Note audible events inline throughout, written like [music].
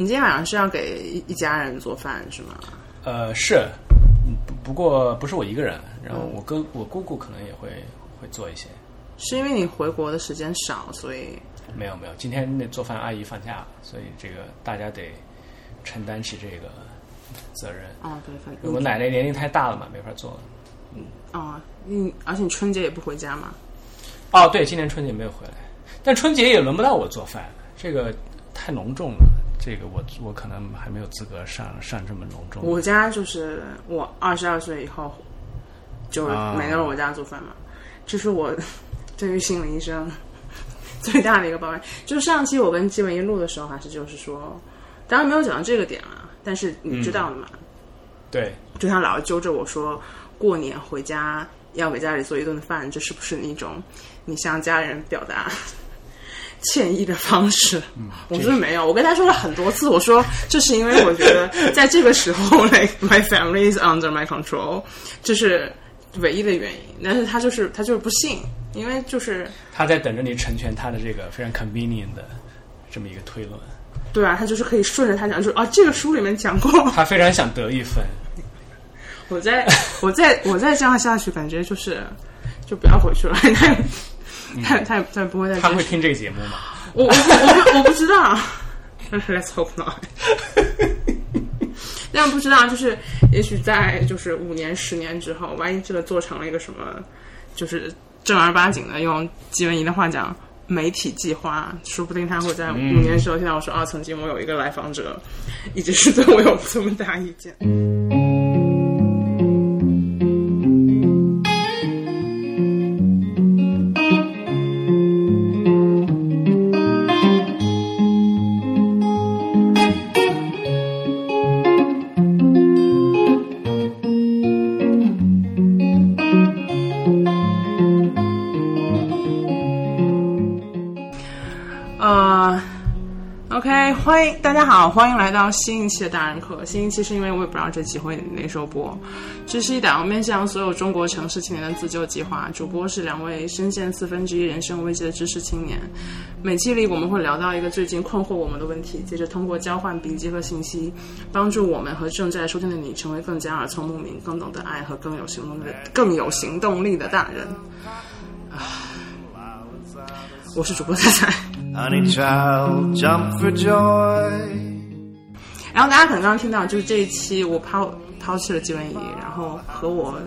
你今天晚上是要给一一家人做饭是吗？呃，是，嗯不不过不是我一个人，然后我哥我姑姑可能也会会做一些。是因为你回国的时间少，所以没有没有，今天那做饭阿姨放假了，所以这个大家得承担起这个责任。啊对，反正我奶奶年龄太大了嘛，没法做。嗯哦，你而且你春节也不回家嘛？哦，对，今年春节没有回来，但春节也轮不到我做饭，这个太隆重了，这个我我可能还没有资格上上这么隆重。我家就是我二十二岁以后，就每个人我家做饭嘛，这是我 [laughs] 对于心理医生 [laughs] 最大的一个抱怨。就是上期我跟季文一录的时候，还是就是说，当然没有讲到这个点啊，但是你知道的嘛，对，就他老是揪着我说，过年回家要给家里做一顿饭，这是不是一种你向家人表达歉意的方式？我是没有，我跟他说了很多次，我说这是因为我觉得 [laughs] 在这个时候，like my family is under my control，这是唯一的原因。但是他就是他就是不信，因为就是他在等着你成全他的这个非常 convenient 的这么一个推论，对啊，他就是可以顺着他讲，说啊，这个书里面讲过，他非常想得一分。[laughs] 我再我再我再这样下去，感觉就是就不要回去了。[laughs] 他也他也他也不会再。他会听这个节目吗？我我不我不我不知道。Let's hope not。[laughs] 但不知道，就是也许在就是五年、十年之后，万一这个做成了一个什么，就是正儿八经的，用季文怡的话讲，媒体计划，说不定他会在五年之后听到我说、啊，曾经我有一个来访者，一直是对我有这么大意见。好，欢迎来到新一期的大人课。新一期是因为我也不知道这期会哪时候播。这是一档面向所有中国城市青年的自救计划，主播是两位深陷四分之一人生危机的知识青年。每期里我们会聊到一个最近困惑我们的问题，接着通过交换笔记和信息，帮助我们和正在收听的你成为更加耳聪目明、更懂得爱和更有行动力、更有行动力的大人。我是主播菜菜。Jump for joy. 然后大家可能刚刚听到，就是这一期我抛抛弃了纪文怡，然后和我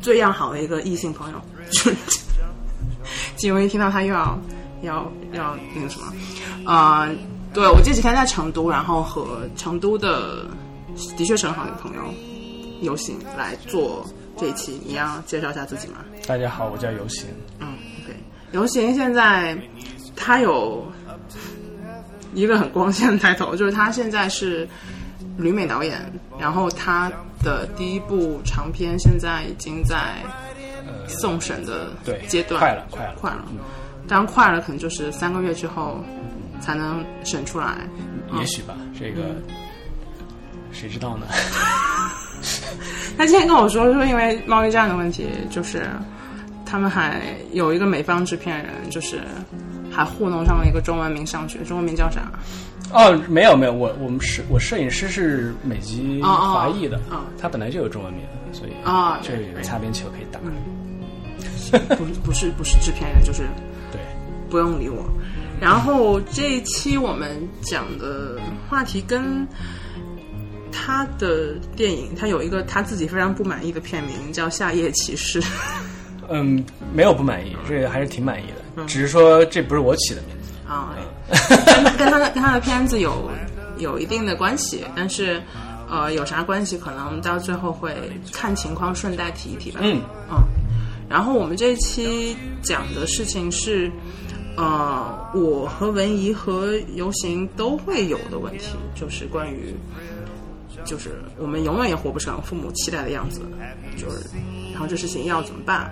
最要好的一个异性朋友，就是季文怡听到他又要要要那个什么，呃，对我这几天在成都，然后和成都的的确是很好的朋友游行来做这一期，你要介绍一下自己吗？大家好，我叫游行。嗯，OK，游行现在他有一个很光鲜的抬头，[laughs] 就是他现在是旅美导演，然后他的第一部长片现在已经在送审的对阶段，快了快了快了。当然快了，可能就是三个月之后才能审出来。也许吧，这个谁知道呢？[laughs] 他今天跟我说，说因为贸易战的问题，就是他们还有一个美方制片人，就是还糊弄上了一个中文名上去，中文名叫啥？哦，没有没有，我我们是我摄影师是美籍华裔的，哦他本来就有中文名，所以啊这有个擦边球可以打。[laughs] 不不是不是制片人，就是对，不用理我。然后这一期我们讲的话题跟他的电影，他有一个他自己非常不满意的片名，叫《夏夜骑士》。嗯，没有不满意，这个还是挺满意的，嗯只是说这不是我起的名字。啊，跟他跟他的跟他的片子有有一定的关系，但是呃，有啥关系可能到最后会看情况顺带提一提吧。嗯嗯，然后我们这一期讲的事情是，呃，我和文怡和游行都会有的问题，就是关于，就是我们永远也活不成父母期待的样子，就是，然后这事情要怎么办？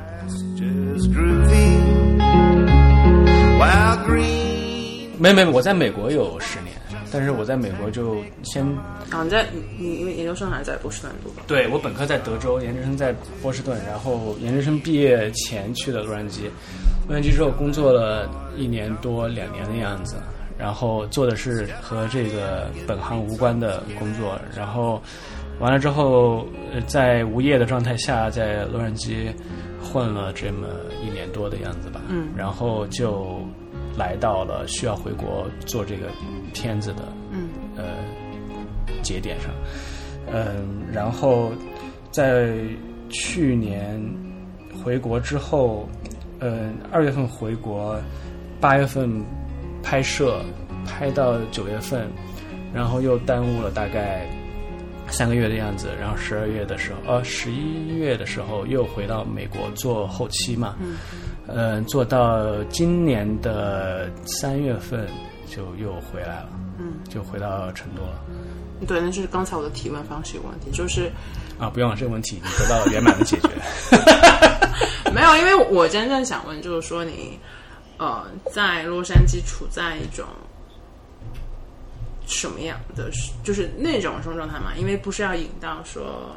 没没，我在美国有十年，但是我在美国就先啊，你在你你因为研究生还是在波士顿读的？对我本科在德州，研究生在波士顿，然后研究生毕业前去的洛杉矶，洛杉矶之后工作了一年多两年的样子，然后做的是和这个本行无关的工作，然后完了之后，呃在无业的状态下，在洛杉矶混了这么一年多的样子吧，嗯。然后就来到了需要回国做这个片子的嗯。呃节点上，嗯，然后在去年回国之后，嗯，二月份回国，八月份拍摄，拍到九月份，然后又耽误了大概三个月的样子，然后十二月的时候，呃，十一月的时候又回到美国做后期嘛，嗯嗯，做到今年的三月份就又回来了，嗯，就回到成都了。对，那就是刚才我的提问方式有问题，就是啊，不用了，这个问题已经得到了圆满的解决。[laughs] 没有，因为我真正想问，就是说你呃，在洛杉矶处在一种什么样的，就是那种生活状态嘛？因为不是要引到说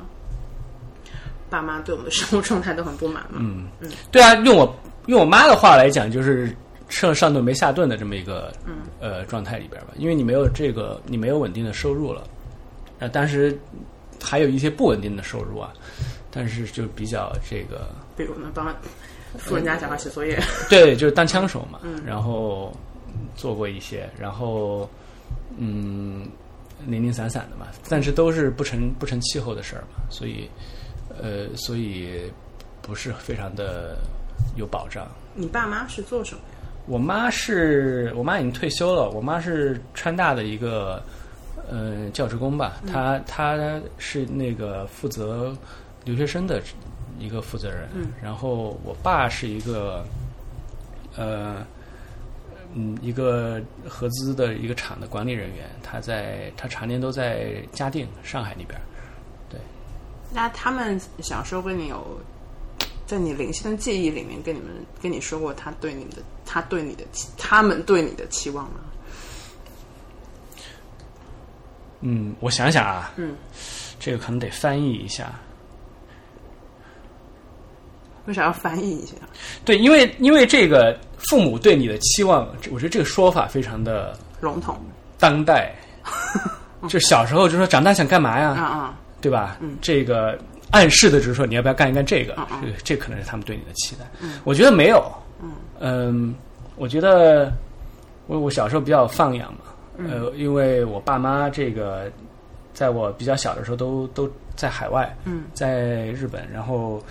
爸妈对我们的生活状态都很不满嘛？嗯对啊，用我用我妈的话来讲，就是吃了上顿没下顿的这么一个呃状态里边吧。因为你没有这个，你没有稳定的收入了，呃，但是还有一些不稳定的收入啊。但是就比较这个，比如呢，帮富人家小孩写作业，对，就是当枪手嘛，然后做过一些，然后嗯，零零散散的嘛，但是都是不成不成气候的事儿嘛，所以呃，所以不是非常的有保障。你爸妈是做什么呀？我妈是我妈已经退休了，我妈是川大的一个呃教职工吧，她她是那个负责留学生的一个负责人，嗯。然后我爸是一个呃嗯一个合资的一个厂的管理人员，他在他常年都在嘉定上海那边对，那他们小时候跟你有，在你零星的记忆里面跟你们跟你说过他对你的他对你的他们对你的期望吗？嗯，我想想啊，嗯，这个可能得翻译一下。为啥要翻译一下？对，因为因为这个父母对你的期望，我觉得这个说法非常的笼统当代。[laughs] 就小时候就说长大想干嘛呀，啊啊，对吧？这个暗示的就是说你要不要干一干这个，这这可能是他们对你的期待。我觉得没有，嗯，我觉得我我小时候比较放养嘛，呃，因为我爸妈这个在我比较小的时候都都在海外，嗯，在日本，然后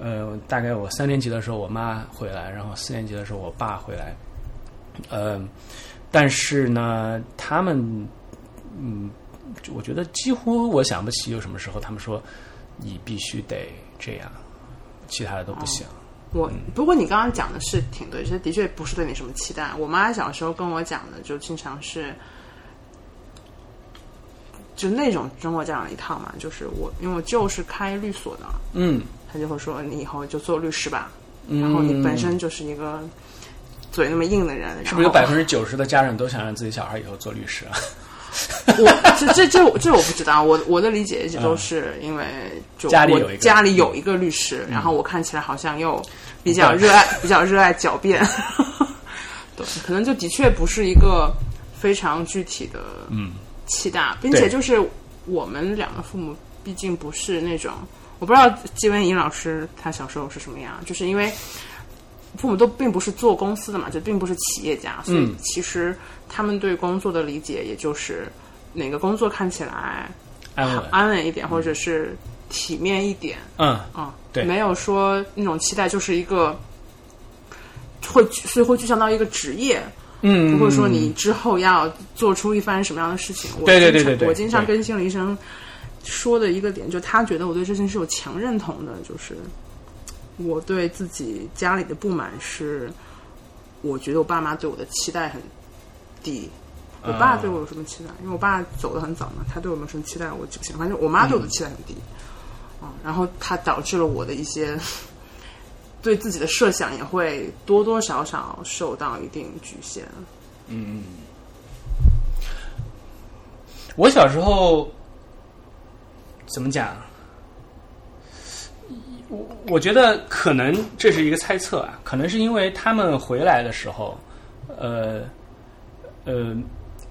呃，大概我三年级的时候我妈回来，然后四年级的时候我爸回来，嗯，但是呢，他们嗯，我觉得几乎我想不起有什么时候他们说你必须得这样，其他的都不行。我不过你刚刚讲的是挺对，这的确不是对你什么期待。我妈小时候跟我讲的就经常是，就那种中国家长一套嘛，就是我因为我舅是开律所的，嗯，他就会说你以后就做律师吧，嗯然后你本身就是一个嘴那么硬的人，是不是有百分之九十的家长都想让自己小孩以后做律师啊？我这这这我这我不知道，我我的理解一直都是因为就我家里有一个家里有一个律师，然后我看起来好像又比较热爱比较热爱狡辩，[laughs] 对，可能就的确不是一个非常具体的嗯期待，并且就是我们两个父母毕竟不是那种，我不知道季文颖老师他小时候是什么样，就是因为父母都并不是做公司的嘛，就并不是企业家，所以嗯。其实他们对工作的理解也就是哪个工作看起来安稳，安稳。一点，或者是体面一点。嗯，啊，对。没有说那种期待就是一个会所以会具象到一个职业，嗯，不会说你之后要做出一番什么样的事情。我对对对对对我经常对。跟心理医生说的一个点，就他觉得我对这件事有强认同的，就是我对自己家里的不满是，我觉得我爸妈对我的期待很低。我爸对我有什么期待？因为我爸走的很早嘛，他对我有什么期待我记不清。反正我妈对我的期待很低，啊、然后他导致了我的一些对自己的设想也会多多少少受到一定局限。嗯我小时候怎么讲？我我觉得可能这是一个猜测啊，可能是因为他们回来的时候，呃呃，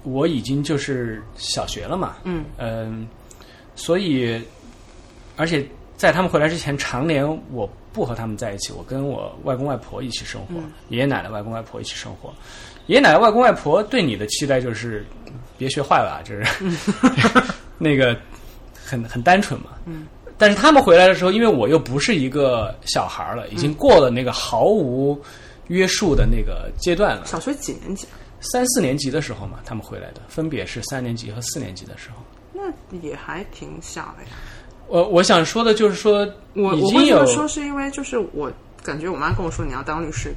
我已经就是小学了嘛，嗯嗯，所以而且在他们回来之前，常年我不和他们在一起，我跟我外公外婆一起生活，爷爷奶奶、外公外婆一起生活。爷爷奶奶、外公外婆对你的期待就是别学坏了啊，就是 [laughs] 那个很很单纯嘛。嗯。但是他们回来的时候，因为我又不是一个小孩了，已经过了那个毫无约束的那个阶段了。小学几年级啊？三四年级的时候嘛，他们回来的，分别是三年级和四年级的时候。那也还挺小的呀。我我想说的就是说，我已经有我为什么说是因为就是我感觉我妈跟我说你要当律师，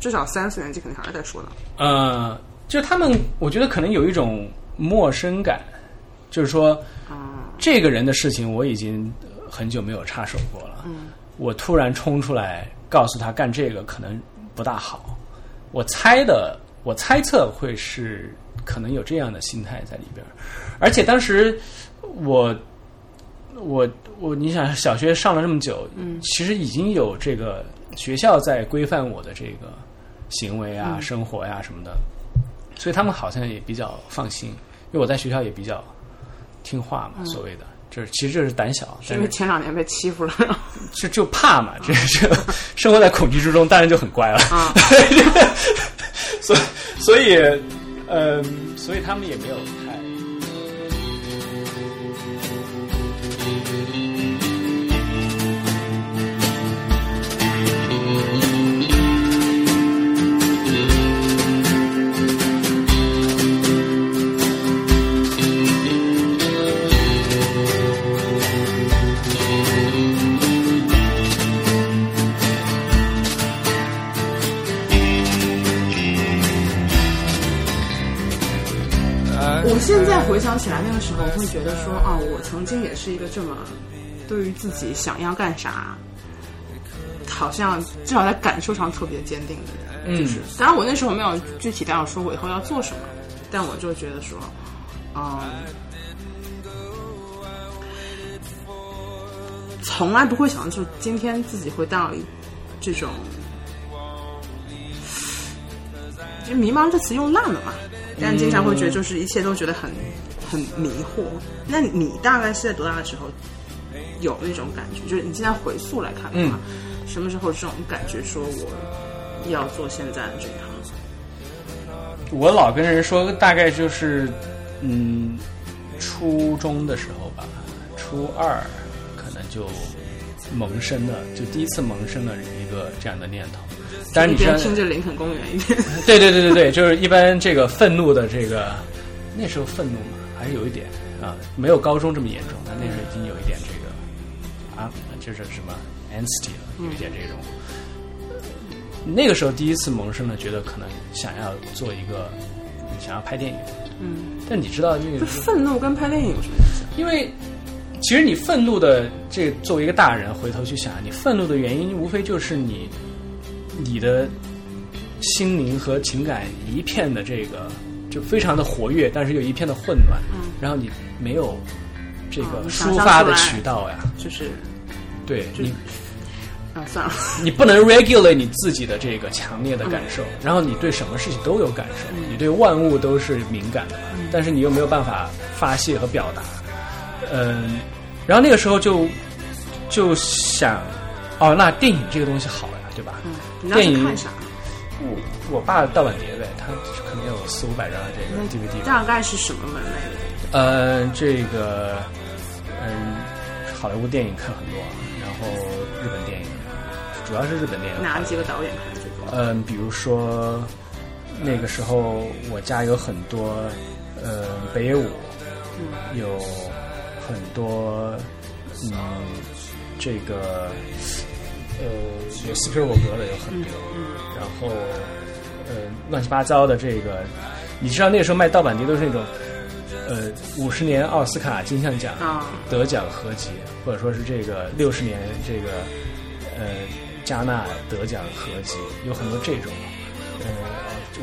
至少三四年级肯定还是在说的。呃，就他们，我觉得可能有一种陌生感，就是说，这个人的事情我已经很久没有插手过了，嗯，我突然冲出来告诉他干这个可能不大好，我猜的，我猜测会是可能有这样的心态在里边，而且当时我。我我，你想小学上了这么久，嗯，其实已经有这个学校在规范我的这个行为啊、生活呀、什么的，所以他们好像也比较放心，因为我在学校也比较听话嘛，所谓的，就是其实这是胆小，是因为前两年被欺负了，[laughs] 就就怕嘛，这这生活在恐惧之中，当然就很乖了，啊。[laughs] 所以所以嗯，所以他们也没有回想起来那个时候，我会觉得说，啊，我曾经也是一个这么对于自己想要干啥，好像至少在感受上特别坚定的人。嗯就是，当然我那时候没有具体到说我以后要做什么，但我就觉得说，嗯，从来不会想就今天自己会到一这种，就迷茫这词用烂了嘛，但经常会觉得就是一切都觉得很很迷惑。那你大概是在多大的时候有那种感觉？就是你现在回溯来看的话，什么时候这种感觉说我要做现在的这一行？我老跟人说，大概就是嗯，初中的时候吧，初二可能就萌生了，就第一次萌生了一个这样的念头。当然，一你听着林肯公园，[laughs] 一边对对对对对，就是一般这个愤怒的这个，那时候愤怒嘛，还是有一点啊，没有高中这么严重，但那时候已经有一点这个啊，就是什么 anxiety 了，有一点这种。那个时候第一次萌生了，觉得可能想要做一个，想要拍电影。嗯，但你知道那个，愤怒跟拍电影有什么关系？因为其实你愤怒的这作为一个大人回头去想，你愤怒的原因无非就是你你的心灵和情感一片的这个就非常的活跃，但是又一片的混乱，嗯。然后你没有这个抒发的渠道呀，就是对你啊，算了，[laughs] 你不能 regulate 你自己的这个强烈的感受，然后你对什么事情都有感受，你对万物都是敏感的，但是你又没有办法发泄和表达，嗯，然后那个时候就就想，哦，那电影这个东西好呀，对吧？电影看啥？我我爸盗版碟呗，他可能有四五百张这个 DVD。大概是什么门类的？呃，这个，嗯，好莱坞电影看很多，然后日本电影，主要是日本电影。哪几个导演看最多？嗯，比如说那个时候我家有很多，呃，北野武，有很多，嗯，这个，呃，有斯皮尔伯格的有很多，然后，呃，乱七八糟的这个，你知道那个时候卖盗版碟都是那种，呃，五十年奥斯卡金像奖啊得奖合集，或者说是这个六十年这个呃加纳得奖合集，有很多这种。呃，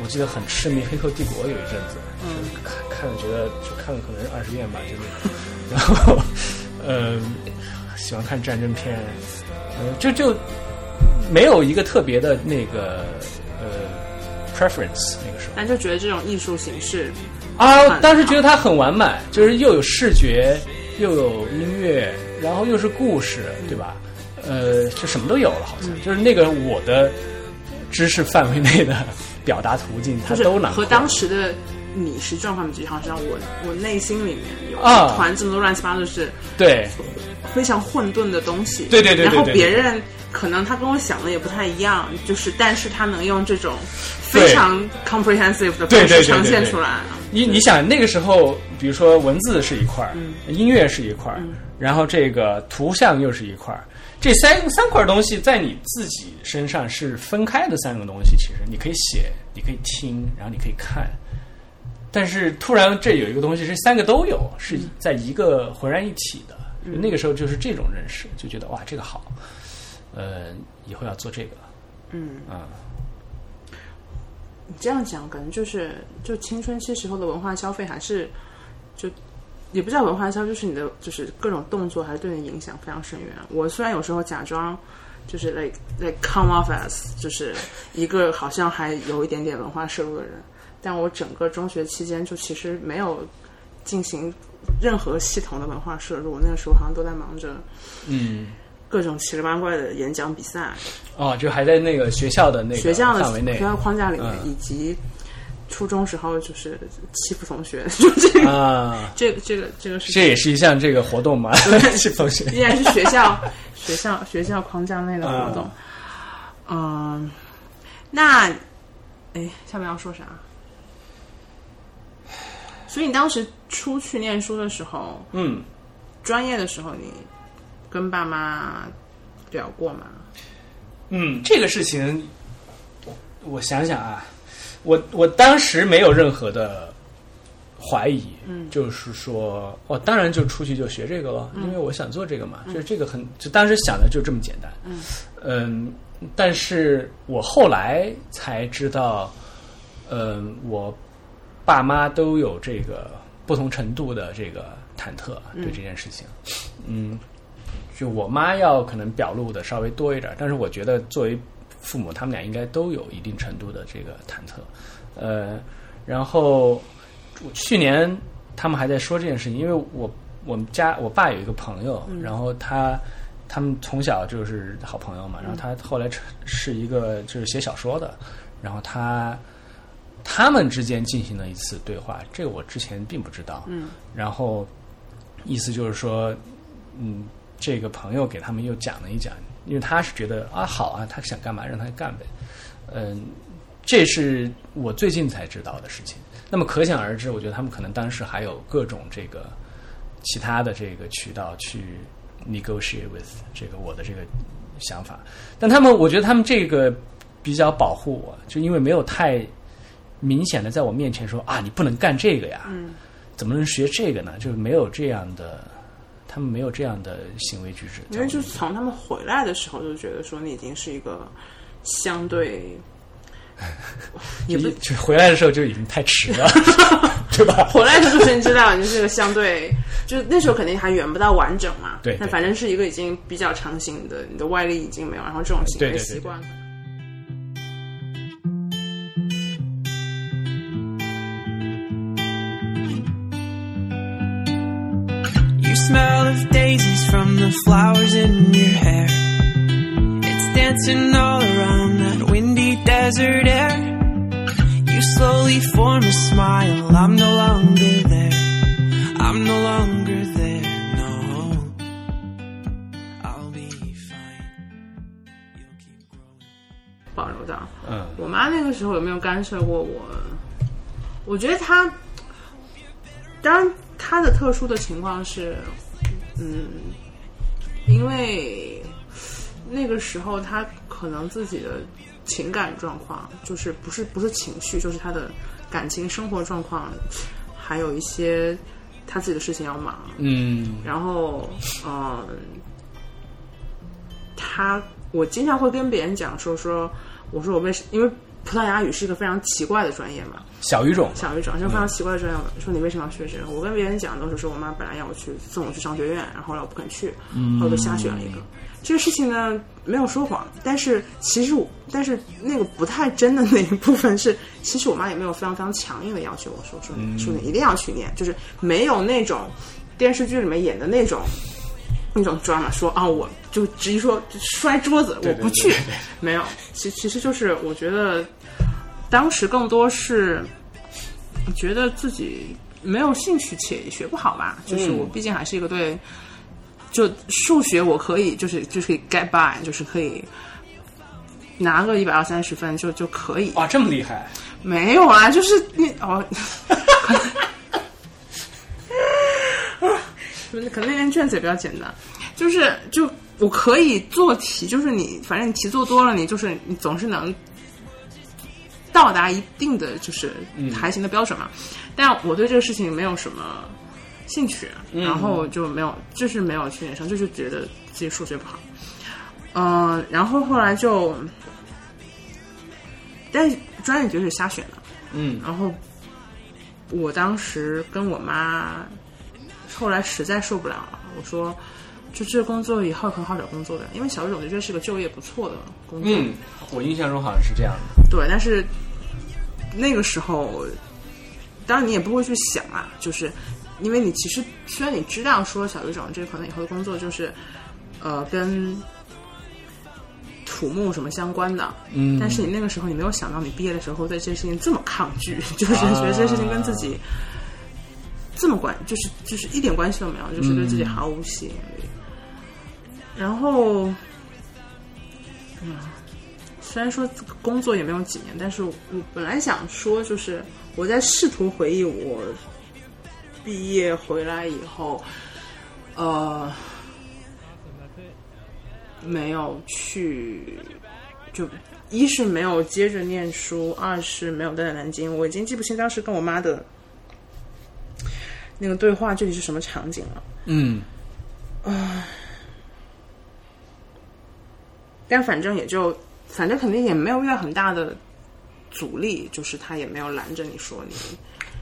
我记得很痴迷《黑客帝国》有一阵子，就是看看了觉得就看了可能是二十遍吧，就那种。[laughs] 然后，呃，喜欢看战争片，呃，就就没有一个特别的那个呃 preference 那个时候。但就觉得这种艺术形式，啊，当时觉得它很完满，就是又有视觉，又有音乐，然后又是故事，对吧？呃，就什么都有了，好像、就是那个我的知识范围内的 [laughs] 表达途径，它都囊括和当时的你是状况比，好像我我内心里面有团这么多乱七八糟，的事对非常混沌的东西。对对对对然后别人可能他跟我想的也不太一样，就是但是他能用这种非常 comprehensive 的方式呈现出来。你你想那个时候，比如说文字是一块儿，嗯音乐是一块儿，然后这个图像又是一块儿，这三三块东西在你自己身上是分开的三个东西。其实你可以写，你可以听，然后你可以看。但是突然这有一个东西这三个都有，是在一个浑然一体的。就那个时候就是这种认识，就觉得哇这个好，呃，以后要做这个。嗯啊，你这样讲，感觉就是就青春期时候的文化消费还是就。也不叫文化消费，就是你的就是各种动作还是对你影响非常深远。我虽然有时候假装就是 like like come off as 就是一个好像还有一点点文化摄入的人，但我整个中学期间就其实没有进行任何系统的文化摄入。那个时候好像都在忙着嗯，各种奇了八怪的演讲比赛，哦，就还在那个学校的那个学校的范围内学校框架里面，嗯以及初中时候就是欺负同学，[laughs] 就这个、啊。这个这个这个是这也是一项这个活动嘛，去 [laughs] 同学。依然是学校学校学校框架内的活动。嗯，那哎，下面要说啥？所以你当时出去念书的时候，嗯，专业的时候，你跟爸妈聊过吗？嗯，这个事情，我想想啊，我我当时没有任何的怀疑，嗯，就是说，哦，当然就出去就学这个了，因为我想做这个嘛，就是这个很，就当时想的就这么简单，嗯但是我后来才知道，嗯，我爸妈都有这个不同程度的这个忐忑对这件事情，嗯就我妈要可能表露的稍微多一点，但是我觉得作为父母，他们俩应该都有一定程度的这个忐忑。呃，然后去年他们还在说这件事情，因为我我们家我爸有一个朋友，然后他他们从小就是好朋友嘛，然后他后来是一个就是写小说的，然后他他们之间进行了一次对话，这个我之前并不知道。嗯，然后意思就是说，嗯，这个朋友给他们又讲了一讲，因为他是觉得啊好啊，他想干嘛让他干呗，嗯，这是我最近才知道的事情。那么可想而知，我觉得他们可能当时还有各种这个其他的这个渠道去 negotiate with 这个我的这个想法，但他们我觉得他们这个比较保护我，就因为没有太明显的在我面前说啊你不能干这个呀，嗯怎么能学这个呢？就是没有这样的，他们没有这样的行为举止。因为就是从他们回来的时候就觉得说你已经是一个相对，[laughs] 也不就就回来的时候就已经太迟了，[laughs] 对吧？回来的时候就是你知道你是个相对，就是那时候肯定还远不到完整嘛。对对但反正是一个已经比较成型的，你的外力已经没有，然后这种行为对对对 smell of daisies from the flowers in your hair. It's dancing all around that windy desert air. You slowly form a smile. I'm no longer there. I'm no longer there. No, I'll be fine. You'll keep growing. 保留到。嗯我妈那个时候有没有干涉过我？我觉得她，当然 她的特殊的情况是，嗯，因为那个时候他可能自己的情感状况，就是不是不是情绪，就是他的感情生活状况，还有一些他自己的事情要忙，嗯。然后，嗯，他我经常会跟别人讲说说，我说我为什因为葡萄牙语是一个非常奇怪的专业嘛，小语种，小语种，就非常奇怪的专业。说你为什么要学这个？我跟别人讲都是说我妈本来要我去送我去商学院，然后后来我不肯去，后来我就瞎选了一个。这个事情呢没有说谎，但是其实我，但是那个不太真的那一部分是，其实我妈也没有非常非常强硬的要求我说说你说你一定要去念，就是没有那种电视剧里面演的那种那种 drama 说啊我就直接说摔桌子我不去对对对，没有，其其实就是我觉得当时更多是觉得自己没有兴趣且也学不好吧，就是我毕竟还是一个对。就数学我可以，就是就是可以 get by，就是可以拿个一百二三十分就就可以。哇，这么厉害！没有啊，就是你哦，[laughs] 可能那篇卷子也比较简单，就是就我可以做题，就是你反正你题做多了，你就是你总是能到达一定的就是还行的标准嘛。但我对这个事情没有什么兴趣，然后就没有就是没有去念上，就是觉得自己数学不好。嗯、然后后来就，但是专业就是瞎选的。嗯然后我当时跟我妈，后来实在受不了了，我说，就这工作以后很好找工作的，因为小语种的确是个就业不错的工作。嗯，我印象中好像是这样的。对，但是那个时候，当然你也不会去想啊，就是因为你其实虽然你知道说小语种这可能以后的工作就是呃跟土木什么相关的，嗯但是你那个时候你没有想到你毕业的时候对这些事情这么抗拒，[laughs] 就是觉得这些事情跟自己这么关，就是就是一点关系都没有，就是对自己毫无吸引力。然后，嗯，虽然说工作也没有几年，但是我本来想说，就是我在试图回忆我毕业回来以后，呃，没有去，就一是没有接着念书，二是没有待在南京。我已经记不清当时跟我妈的那个对话具体是什么场景了。嗯但反正也就，反正肯定也没有遇到很大的阻力，就是他也没有拦着你说你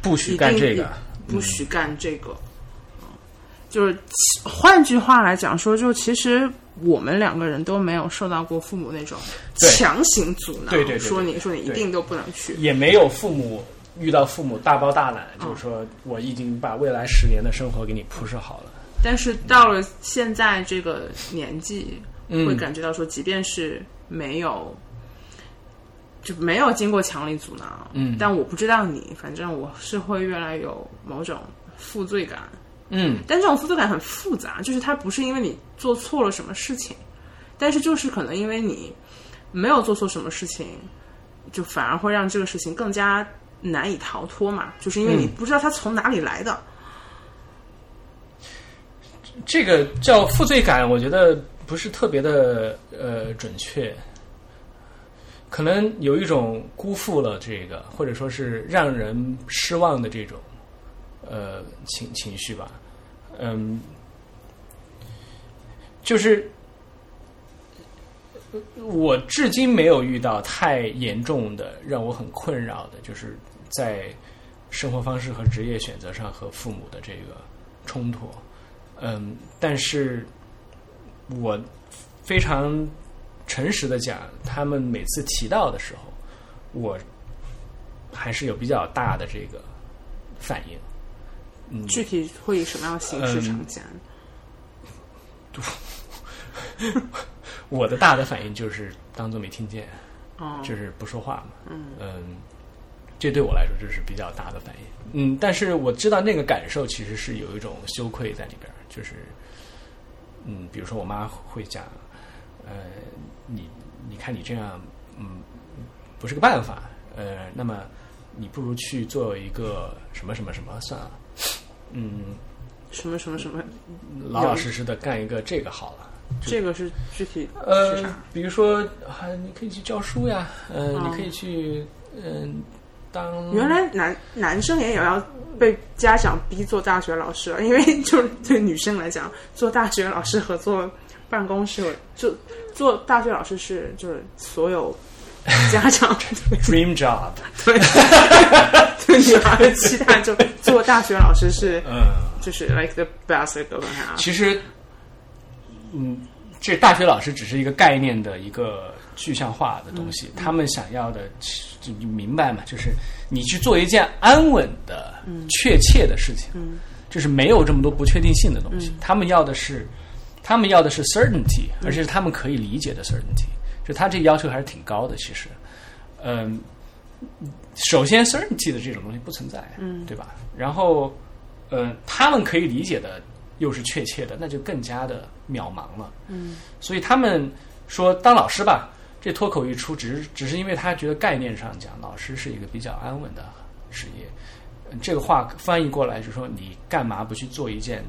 不许干这个。不许干这个。嗯就是换句话来讲说，就其实我们两个人都没有受到过父母那种强行阻挠，对对对对说你说你一定都不能去。也没有父母遇到父母大包大揽，嗯就是说我已经把未来十年的生活给你铺设好了。但是到了现在这个年纪，嗯会感觉到说，即便是没有就没有经过强力阻挠，嗯但我不知道你，反正我是会越来有某种负罪感。嗯但这种负罪感很复杂，就是它不是因为你做错了什么事情，但是就是可能因为你没有做错什么事情，就反而会让这个事情更加难以逃脱嘛，就是因为你嗯不知道它从哪里来的。这个叫负罪感，我觉得不是特别的呃准确，可能有一种辜负了这个，或者说是让人失望的这种呃情情绪吧。嗯，就是我至今没有遇到太严重的让我很困扰的，就是在生活方式和职业选择上和父母的这个冲突。嗯，但是我非常诚实的讲，他们每次提到的时候，我还是有比较大的这个反应。嗯，具体会以什么样的形式嗯呈现？[laughs] 我的大的反应就是当做没听见，哦，就是不说话嘛。嗯这对我来说就是比较大的反应。嗯，但是我知道那个感受其实是有一种羞愧在里边儿，就是嗯，比如说我妈会讲，呃，你你看你这样，嗯，不是个办法，呃，那么你不如去做一个什么什么什么算了，嗯，什么什么什么，老老实实的干一个这个好了。这个是具体是呃啥？，比如说啊，你可以去教书呀，呃，哦。你可以去嗯、当原来男男生也有要被家长逼做大学老师啊，因为就是对女生来讲，做大学老师和做办公室，就做大学老师是就是所有 [laughs] 家长对。Dream job，[laughs] 对。[laughs] 对女孩的期待，就做大学老师是嗯，就是 like the best girl have。其实，嗯，这大学老师只是一个概念的一个具象化的东西，他们想要的，就你明白吗？就是你去做一件安稳的、确切的事情，就是没有这么多不确定性的东西。他们要的是，他们要的是 certainty，而且是他们可以理解的 certainty。就他这要求还是挺高的，其实，嗯。首先，certainty 的这种东西不存在，嗯，对吧？然后，呃，他们可以理解的又是确切的，那就更加的渺茫了，嗯。所以他们说当老师吧，这脱口一出，只是只是因为他觉得概念上讲，老师是一个比较安稳的职业。这个话翻译过来就是说，你干嘛不去做一件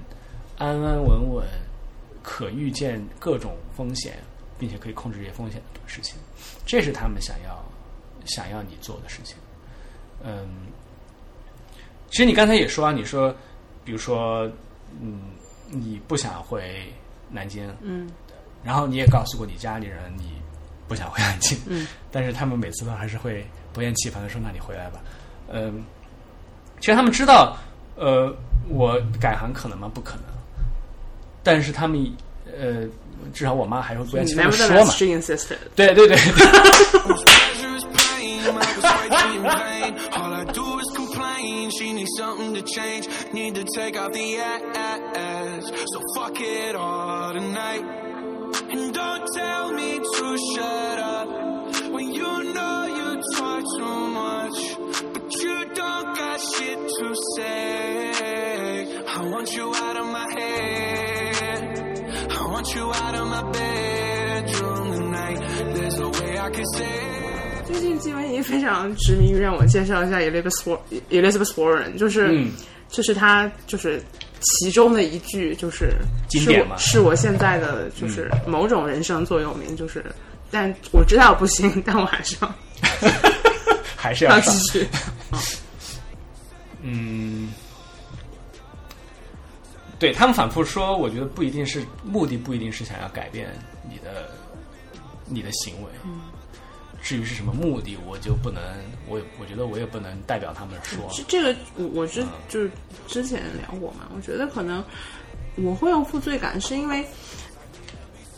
安安稳稳、可预见各种风险，并且可以控制这些风险的事情？这是他们想要。想要你做的事情，嗯，其实你刚才也说啊，你说，比如说，嗯，你不想回南京，嗯，然后你也告诉过你家里人你不想回南京，嗯，但是他们每次都还是会不厌其烦的说：“那你回来吧。”嗯，其实他们知道，呃，我改行可能吗？不可能，但是他们，呃，至少我妈还是会不厌其烦的说嘛，Nevertheless, she insisted. 对对对。[laughs] [laughs] She needs something to change. Need to take out the ass. So fuck it all tonight. And don't tell me to shut up when you know you talk too much. But you don't got shit to say. I want you out of my head. I want you out of my bedroom tonight. There's no way I can say. 最近季文怡非常执迷于让我介绍一下 Elizabeth War Elizabeth Warren，就是、嗯就是她就是其中的一句就是是经典嘛我是我现在的就是某种人生座右铭，就是但我知道不行，但我还是要 [laughs] 还是要继。续。嗯，对他们反复说，我觉得不一定是目的，不一定是想要改变你的你的行为。至于是什么目的，我就不能，我我觉得我也不能代表他们说。这这个我我之就是之前聊过嘛，我觉得可能我会有负罪感，是因为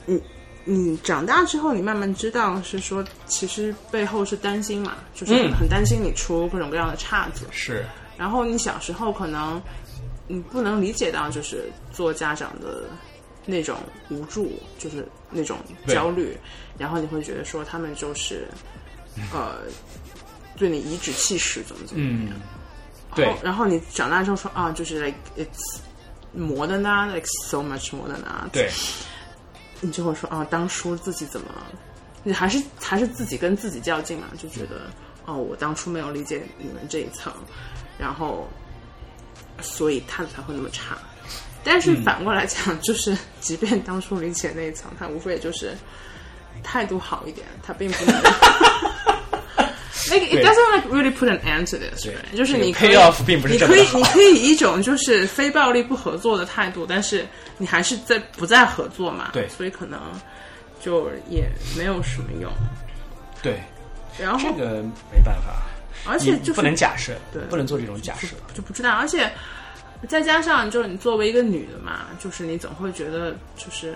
你你长大之后，你慢慢知道是说，其实背后是担心嘛，就是很担心你出各种各样的岔子。是，然后你小时候可能你不能理解到，就是做家长的那种无助，就是那种焦虑，然后你会觉得说他们就是 [laughs] 呃对你颐指气使，怎么怎么嗯，然对。后，然后你长大之后说啊，就是 like it's more than that，like so much more than that，对，你就会说啊，当初自己怎么，你还是还是自己跟自己较劲嘛，就觉得哦，我当初没有理解你们这一层，然后所以他才会那么差。但是反过来讲，就是 [laughs] 即便当初理解那一层，他无非也就是态度好一点，他并不能。Like it [laughs] doesn't like really put an end to this，对。就是你可以 payoff 并不是你可以你可以以一种就是非暴力不合作的态度，但是你还是在不再合作嘛，对。所以可能就也没有什么用。对，然后这个没办法，而且就是不能假设，对。不能做这种假设。就不知道，而且再加上就是你作为一个女的嘛，就是你总会觉得就是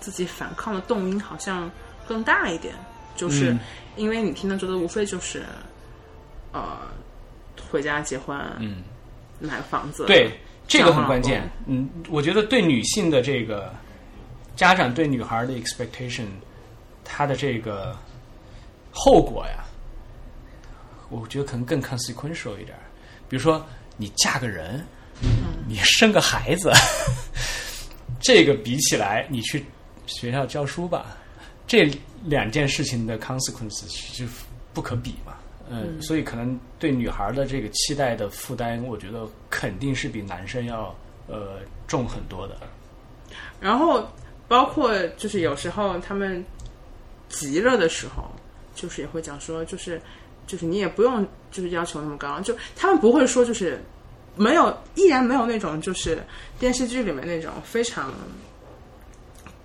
自己反抗的动因好像更大一点，就是嗯因为你听到觉得无非就是呃回家结婚，嗯，买个房子，对，这个很关键。嗯，我觉得对女性的这个家长对女孩的 expectation，她的这个后果呀，我觉得可能更 consequential 一点儿。比如说，你嫁个人，你生个孩子，这个比起来，你去学校教书吧，这两件事情的 consequences 是不可比嘛。嗯，所以可能对女孩的这个期待的负担，我觉得肯定是比男生要呃重很多的。然后包括就是有时候他们急了的时候，就是也会讲说，就是就是你也不用就是要求那么高，就他们不会说就是没有依然没有那种就是电视剧里面那种非常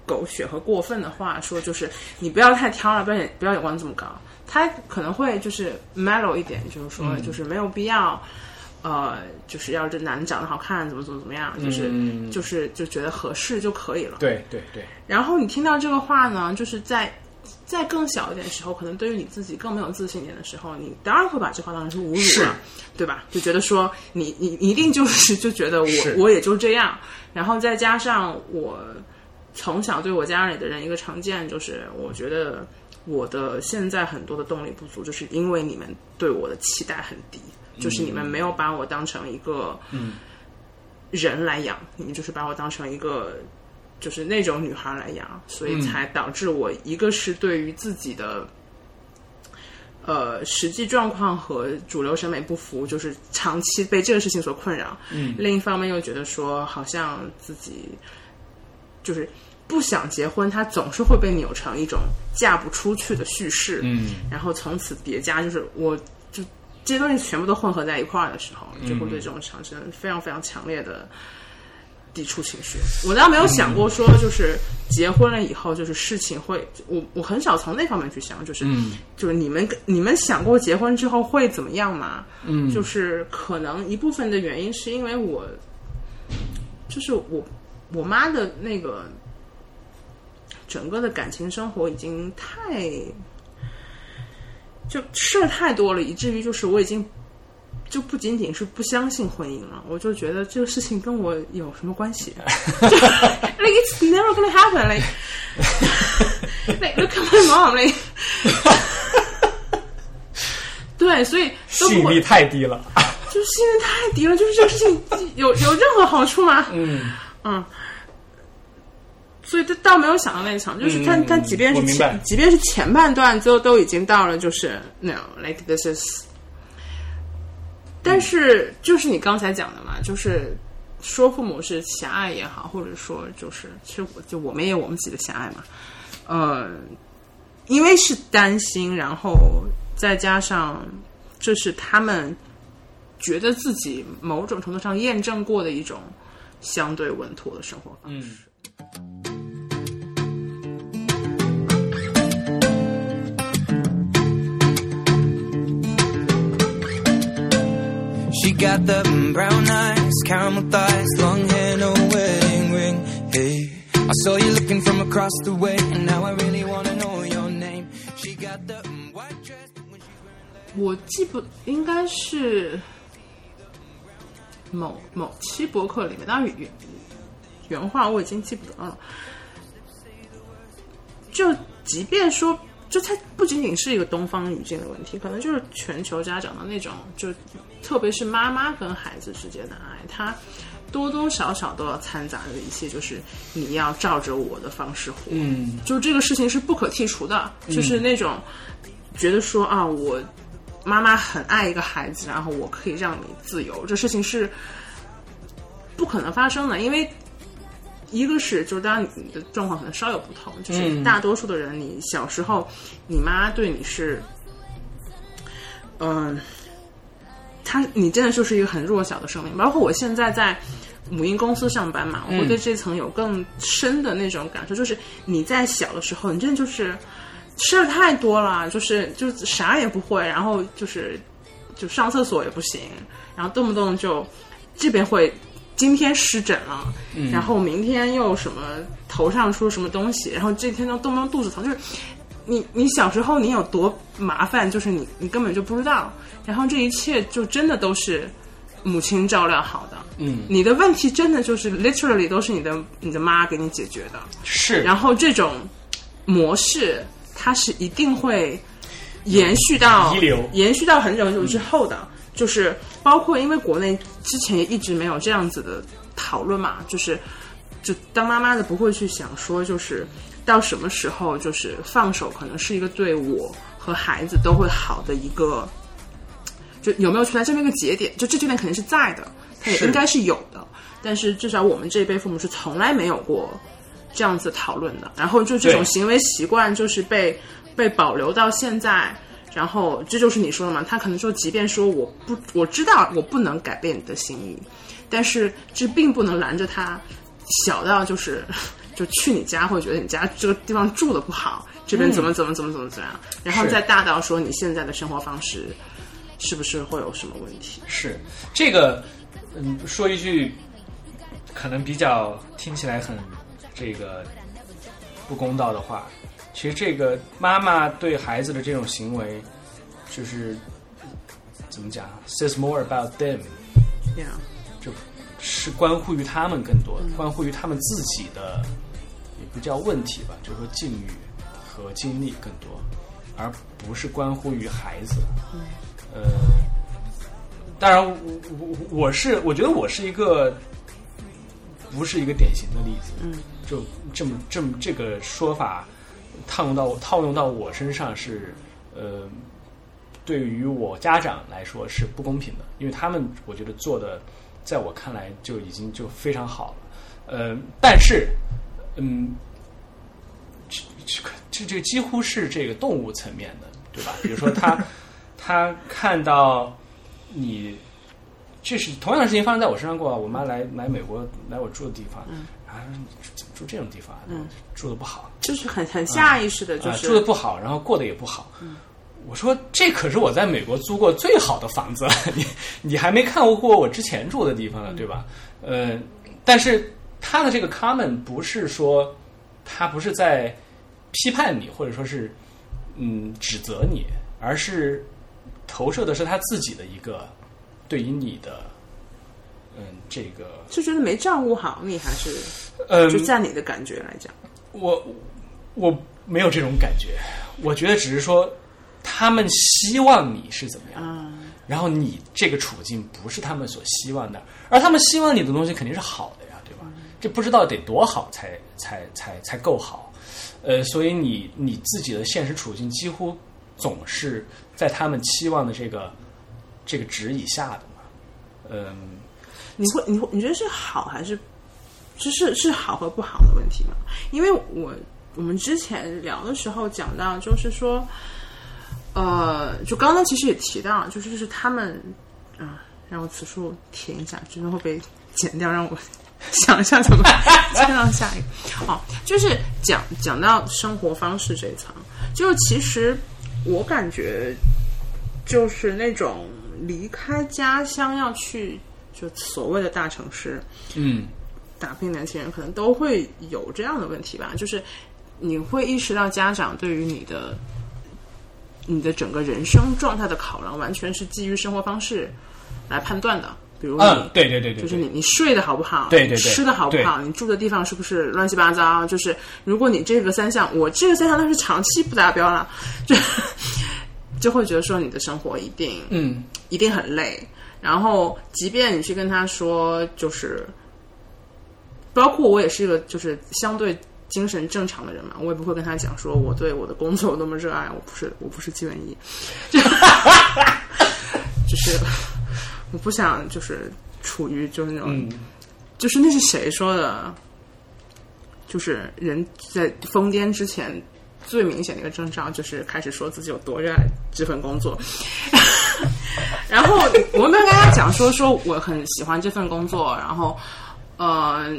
狗血和过分的话，说就是你不要太挑了，不要不要眼光这么高。他可能会就是 mellow 一点，就是说就是没有必要。呃，就是要这男的长得好看，怎么怎么怎么样，就是、嗯就是就觉得合适就可以了。对对对，然后你听到这个话呢，就是在在更小一点的时候，可能对于你自己更没有自信一点的时候，你当然会把这话当成是侮辱了，对吧？就觉得说你你你一定就是 [laughs] 就觉得我我也就这样，然后再加上我从小对我家里的人一个成见就是，我觉得我的现在很多的动力不足，就是因为你们对我的期待很低，就是你们没有把我当成一个人来养，你们就是把我当成一个就是那种女孩来养，所以才导致我一个是对于自己的。呃，实际状况和主流审美不符，就是长期被这个事情所困扰。嗯，另一方面又觉得说，好像自己就是不想结婚，它总是会被扭成一种嫁不出去的叙事。嗯，然后从此叠加，就是我就这些东西全部都混合在一块儿的时候，就会对这种产生非常非常强烈的抵触情绪。我倒没有想过说，就是结婚了以后，就是事情会，我我很少从那方面去想，就是、就是你们你们想过结婚之后会怎么样吗？嗯，就是可能一部分的原因是因为我，就是我我妈的那个整个的感情生活已经太。就事儿太多了，以至于就是我已经就不仅仅是不相信婚姻了，我就觉得这个事情跟我有什么关系？[laughs] Like it's never gonna happen. Like [laughs] like look at my mom. Like [laughs] 对，所以吸引力，太低了。就是信任太低了，就是这个事情有有任何好处吗？嗯嗯，所以他倒没有想到那一层，就是他、嗯他即便是前即便是前半段最后都已经到了，就是 no like this is，但是就是你刚才讲的嘛，就是说父母是狭隘也好，或者说就是其实我就我们也有我们自己的狭隘嘛，呃，因为是担心，然后再加上这是他们觉得自己某种程度上验证过的一种相对稳妥的生活方式。Got the brown eyes, caramel thighs, long hair, no wedding ring. Hey, I saw you looking from across the way, and now I really wanna know your name. She got the white dress. When she 我记不应该是某某期博客里面，当然原原话我已经记不得了。就即便说，就它不仅仅是一个东方语境的问题，可能就是全球家长的那种，就特别是妈妈跟孩子之间的爱，它多多少少都要掺杂着一些，就是你要照着我的方式活。嗯，就这个事情是不可剔除的，就是那种觉得说啊，我妈妈很爱一个孩子，然后我可以让你自由，这事情是不可能发生的，因为一个是就是当然你的状况可能稍有不同，就是大多数的人，你小时候你妈对你是，嗯、他你真的就是一个很弱小的生命，包括我现在在。母婴公司上班嘛，我会对这层有更深的那种感受，就是你在小的时候，你真的就是事儿太多了，就是就啥也不会，然后就是就上厕所也不行，然后动不动就这边会今天湿疹了，然后明天又什么头上出什么东西，然后这天都动不动肚子疼，就是你你小时候你有多麻烦，就是你你根本就不知道，然后这一切就真的都是母亲照料好的，嗯，你的问题真的就是 literally 都是你的你的妈给你解决的，是，然后这种模式，它是一定会延续到遗留。延续到很久很久之后的，就是包括因为国内之前也一直没有这样子的讨论嘛，就是就当妈妈的不会去想说，就是到什么时候就是放手，可能是一个对我和孩子都会好的一个。就有没有出来这么一个节点？就这节点肯定是在的，它也应该是有的。但是至少我们这一辈父母是从来没有过这样子讨论的。然后就这种行为习惯就是被被保留到现在。然后这就是你说的嘛？他可能说，即便说我不我知道我不能改变你的心意，但是这并不能拦着他小到就是就去你家会觉得你家这个地方住的不好，这边怎么怎么怎么怎么怎么样，然后再大到说你现在的生活方式是不是会有什么问题？是。这个，嗯，说一句可能比较听起来很这个不公道的话，其实这个妈妈对孩子的这种行为，就是怎么讲，says more about them，Yeah，就是关乎于他们更多，关乎于他们自己的，也不叫问题吧，就是说境遇和经历更多，而不是关乎于孩子。呃，当然我，我我我是我觉得我是一个不是一个典型的例子，嗯，就这么这么这个说法套用到套用到我身上是呃。对于我家长来说是不公平的，因为他们我觉得做的，在我看来就已经就非常好了。呃，但是，嗯，这这个这这个几乎是这个动物层面的，对吧？比如说他他 [laughs] 看到你，这是同样的事情发生在我身上过啊。我妈来来美国来我住的地方，啊，怎么住这种地方啊？住的不好，就是很很下意识的，就啊，是、住的不好，然后过得也不好。我说这可是我在美国租过最好的房子，[laughs] 你你还没看过我之前住的地方呢，对吧？呃，但是他的这个 comment 不是说他不是在批判你，或者说是嗯指责你，而是投射的是他自己的一个对于你的嗯这个就觉得没照顾好你，还是嗯就在你的感觉来讲，我我没有这种感觉，我觉得只是说他们希望你是怎么样，然后你这个处境不是他们所希望的，而他们希望你的东西肯定是好的？就不知道得多好才才才才够好，呃，所以你你自己的现实处境几乎总是在他们期望的这个这个值以下的嘛，嗯。你会你会你觉得是好还是就是是好和不好的问题吗？因为我我们之前聊的时候讲到，就是说，呃，就刚刚其实也提到，就是就是他们啊、让我此处停一下，真的会被剪掉，让我 [laughs] 想一下怎么接到 [laughs] 下一个。好，就是讲讲到生活方式这一层，就其实我感觉就是那种离开家乡要去就所谓的大城市嗯打拼的年轻人，可能都会有这样的问题吧，就是你会意识到家长对于你的你的整个人生状态的考量，完全是基于生活方式来判断的。比如，嗯，对对对对，就是你你睡得好不好，对对对吃的好不好，你住的地方是不是乱七八糟？就是如果你这个三项，我这个三项都是长期不达标了，就 [laughs] 就会觉得说你的生活一定嗯一定很累。然后，即便你去跟他说，就是包括我也是一个就是相对精神正常的人嘛，我也不会跟他讲说我对我的工作有多么热爱，我不是我不是纪文一，就 [laughs] 就是我不想就是处于就是那种、嗯就是那是谁说的？就是人在疯癫之前最明显的一个征兆，就是开始说自己有多热爱这份工作。[laughs] 然后我跟他讲说说我很喜欢这份工作，然后呃，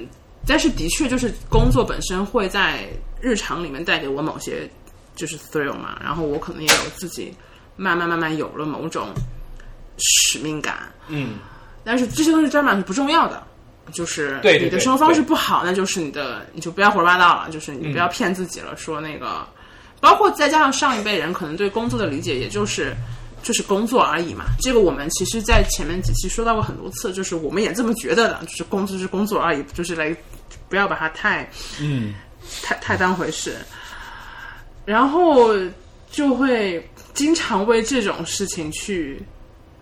但是的确就是工作本身会在日常里面带给我某些就是 thrill 嘛，然后我可能也有自己慢慢慢慢有了某种使命感，嗯，但是这些东西沾满是不重要的。就是对你的生活方式不好，那就是你的，你就不要胡说八道了，就是你不要骗自己了。说那个，包括再加上上一辈人可能对工作的理解，也就是就是工作而已嘛。这个我们其实，在前面几期说到过很多次，就是我们也这么觉得的，就是工作是工作而已，就是来不要把它太嗯太太当回事，然后就会经常为这种事情去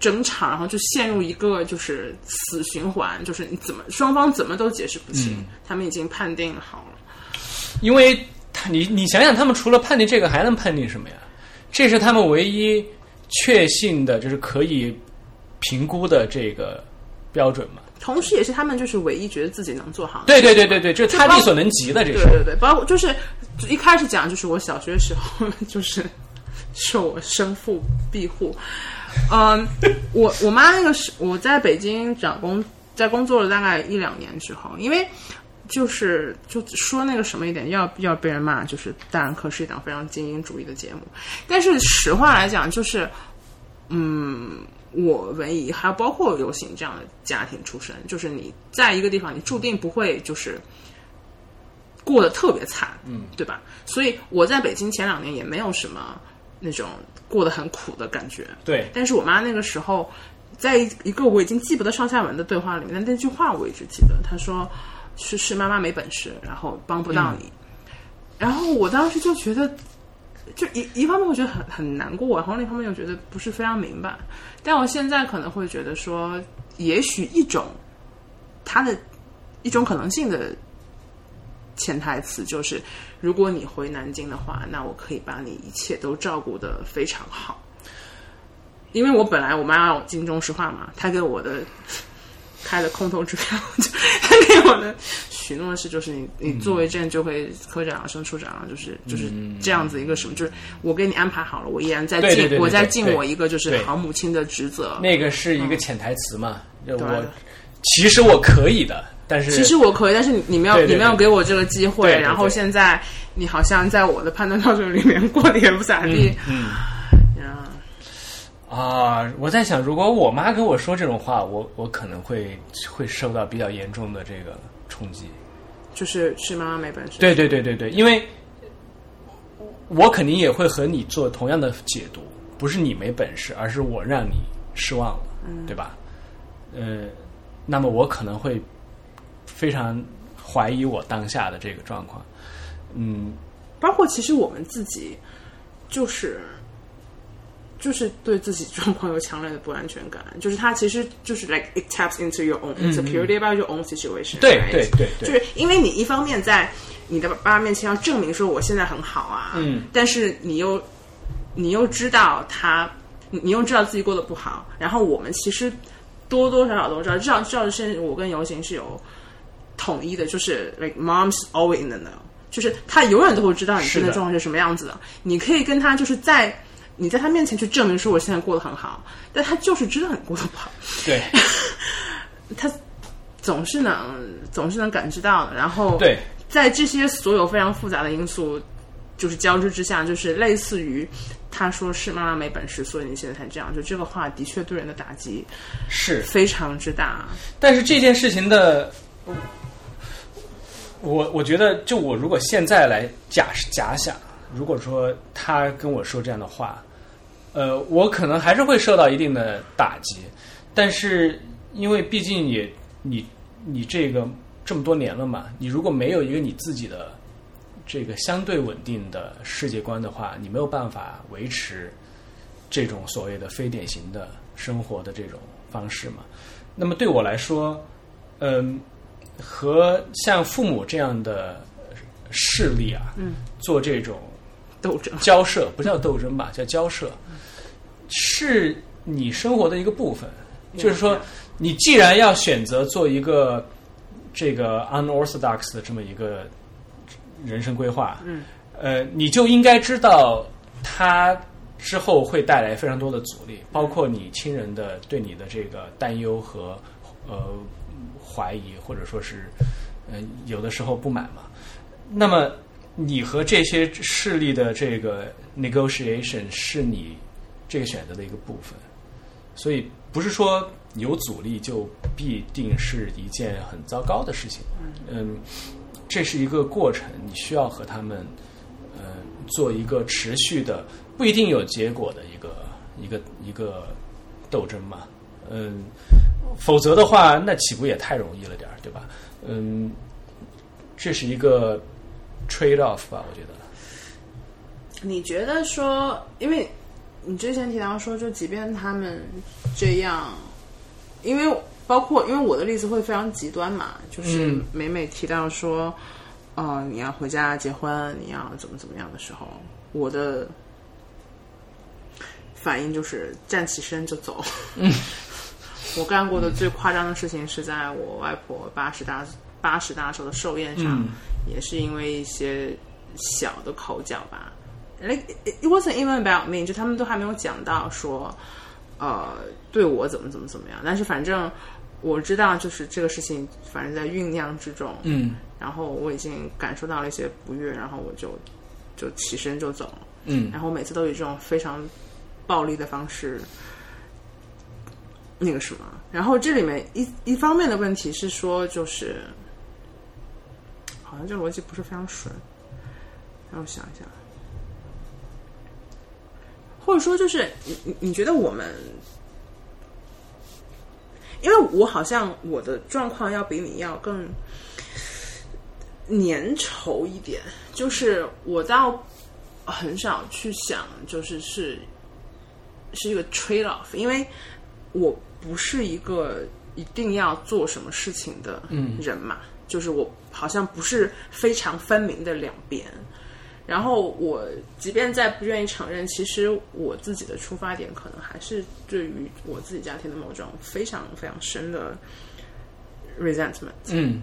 争吵，然后就陷入一个就是死循环，就是你怎么双方怎么都解释不清，他们已经判定好了。因为他你你想想，他们除了判定这个，还能判定什么呀？这是他们唯一确信的，就是可以评估的这个标准嘛？同时，也是他们就是唯一觉得自己能做好。对对对对对，就是他力所能及的，这个。对对对，包括就是一开始讲，就是我小学时候 [laughs] 就是受我生父庇护。嗯，我我妈那个是我在北京找工，在工作了大概一两年之后，因为就是就说那个什么一点，要要被人骂，就是《大人课》是一档非常精英主义的节目。但是实话来讲，就是嗯，我文艺还有包括刘行这样的家庭出身，就是你在一个地方，你注定不会就是过得特别惨，嗯，对吧？所以我在北京前两年也没有什么那种过得很苦的感觉，对，但是我妈那个时候，在一个我已经记不得上下文的对话里面，那句话我一直记得，她说是是妈妈没本事，然后帮不到你。然后我当时就觉得，就一一方面我觉得很很难过，然后另一方面又觉得不是非常明白。但我现在可能会觉得说，也许一种他的一种可能性的潜台词就是，如果你回南京的话，那我可以把你一切都照顾得非常好。因为我本来我妈让我进中石化嘛，她给我的开的空头支票，就她给我的许诺是，就是你你作为证就会科长升处长，就是就是这样子一个什么，就是我给你安排好了，我依然在尽对对对对我在尽我一个就是好母亲的职责。那个是一个潜台词嘛，就对我其实我可以的，但是其实我可以，但是你你没有对对对你们要给我这个机会，对对对然后现在你好像在我的判断标准里面过得也不咋地。嗯 [laughs] 呀啊，我在想，如果我妈跟我说这种话，我我可能会会受到比较严重的这个冲击。就是是妈妈没本事。对对对对对，因为我肯定也会和你做同样的解读，不是你没本事，而是我让你失望了，对吧？呃，那么我可能会非常怀疑我当下的这个状况。嗯，包括其实我们自己，就是就是对自己状况有强烈的不安全感，就是它其实就是 like it taps into your own insecurity about your own situation 嗯对？对对对就是因为你一方面在你的爸爸面前要证明说我现在很好啊，嗯，但是你又你又知道他，你你又知道自己过得不好，然后我们其实多多少少都知道，至少至少是我跟游行是有统一的，就是 like mom's always in the know，就是他永远都会知道你现在状况是什么样子的。你可以跟他就是在你在他面前去证明说我现在过得很好，但他就是知道你过得不好，[laughs] 对他总是能总是能感知到的。然后对，在这些所有非常复杂的因素就是交织之下，就是类似于他说是妈妈没本事，所以你现在才这样，就这个话的确对人的打击是。非常之大。但是这件事情的，我我觉得，就我如果现在来假假想，如果说他跟我说这样的话，呃，我可能还是会受到一定的打击。但是因为毕竟也你你这个这么多年了嘛，你如果没有一个你自己的这个相对稳定的世界观的话，你没有办法维持这种所谓的非典型的生活的这种方式嘛。那么对我来说，嗯，和像父母这样的势力啊，嗯，做这种斗争，交涉，不叫斗争吧，叫交涉，是你生活的一个部分。就是说，你既然要选择做一个这个 unorthodox 的这么一个人生规划，嗯，呃，你就应该知道它之后会带来非常多的阻力，包括你亲人的对你的这个担忧和呃怀疑，或者说是呃有的时候不满嘛。那么你和这些势力的这个 negotiation 是你这个选择的一个部分，所以不是说有阻力就必定是一件很糟糕的事情。嗯，这是一个过程，你需要和他们呃做一个持续的，不一定有结果的一个一个一个斗争嘛。嗯，否则的话，那岂不也太容易了点儿，对吧？嗯，这是一个 trade off 吧，我觉得。你觉得说，因为你之前提到说，就即便他们这样，因为包括因为我的例子会非常极端嘛，就是嗯每每提到说，呃，你要回家结婚，你要怎么怎么样的时候，我的反应就是站起身就走。嗯，[laughs] 我干过的最夸张的事情是在我外婆八十大八十大寿的寿宴上，嗯也是因为一些小的口角吧。Like it it wasn't even about me，就他们都还没有讲到说，呃，对我怎么怎么怎么样。但是反正我知道就是这个事情，反正在酝酿之中，嗯然后我已经感受到了一些不悦，然后我就就起身就走了。嗯然后每次都以这种非常暴力的方式，那个什么。然后这里面一一方面的问题是说，就是好像这逻辑不是非常顺，让我想一下，或者说就是你你你觉得我们，因为我好像我的状况要比你要更粘稠一点，就是我倒很少去想，就是是是一个 trade off，因为我不是一个一定要做什么事情的人嘛，就是我好像不是非常分明的两边。然后我即便再不愿意承认，其实我自己的出发点可能还是对于我自己家庭的某种非常非常深的 resentment。嗯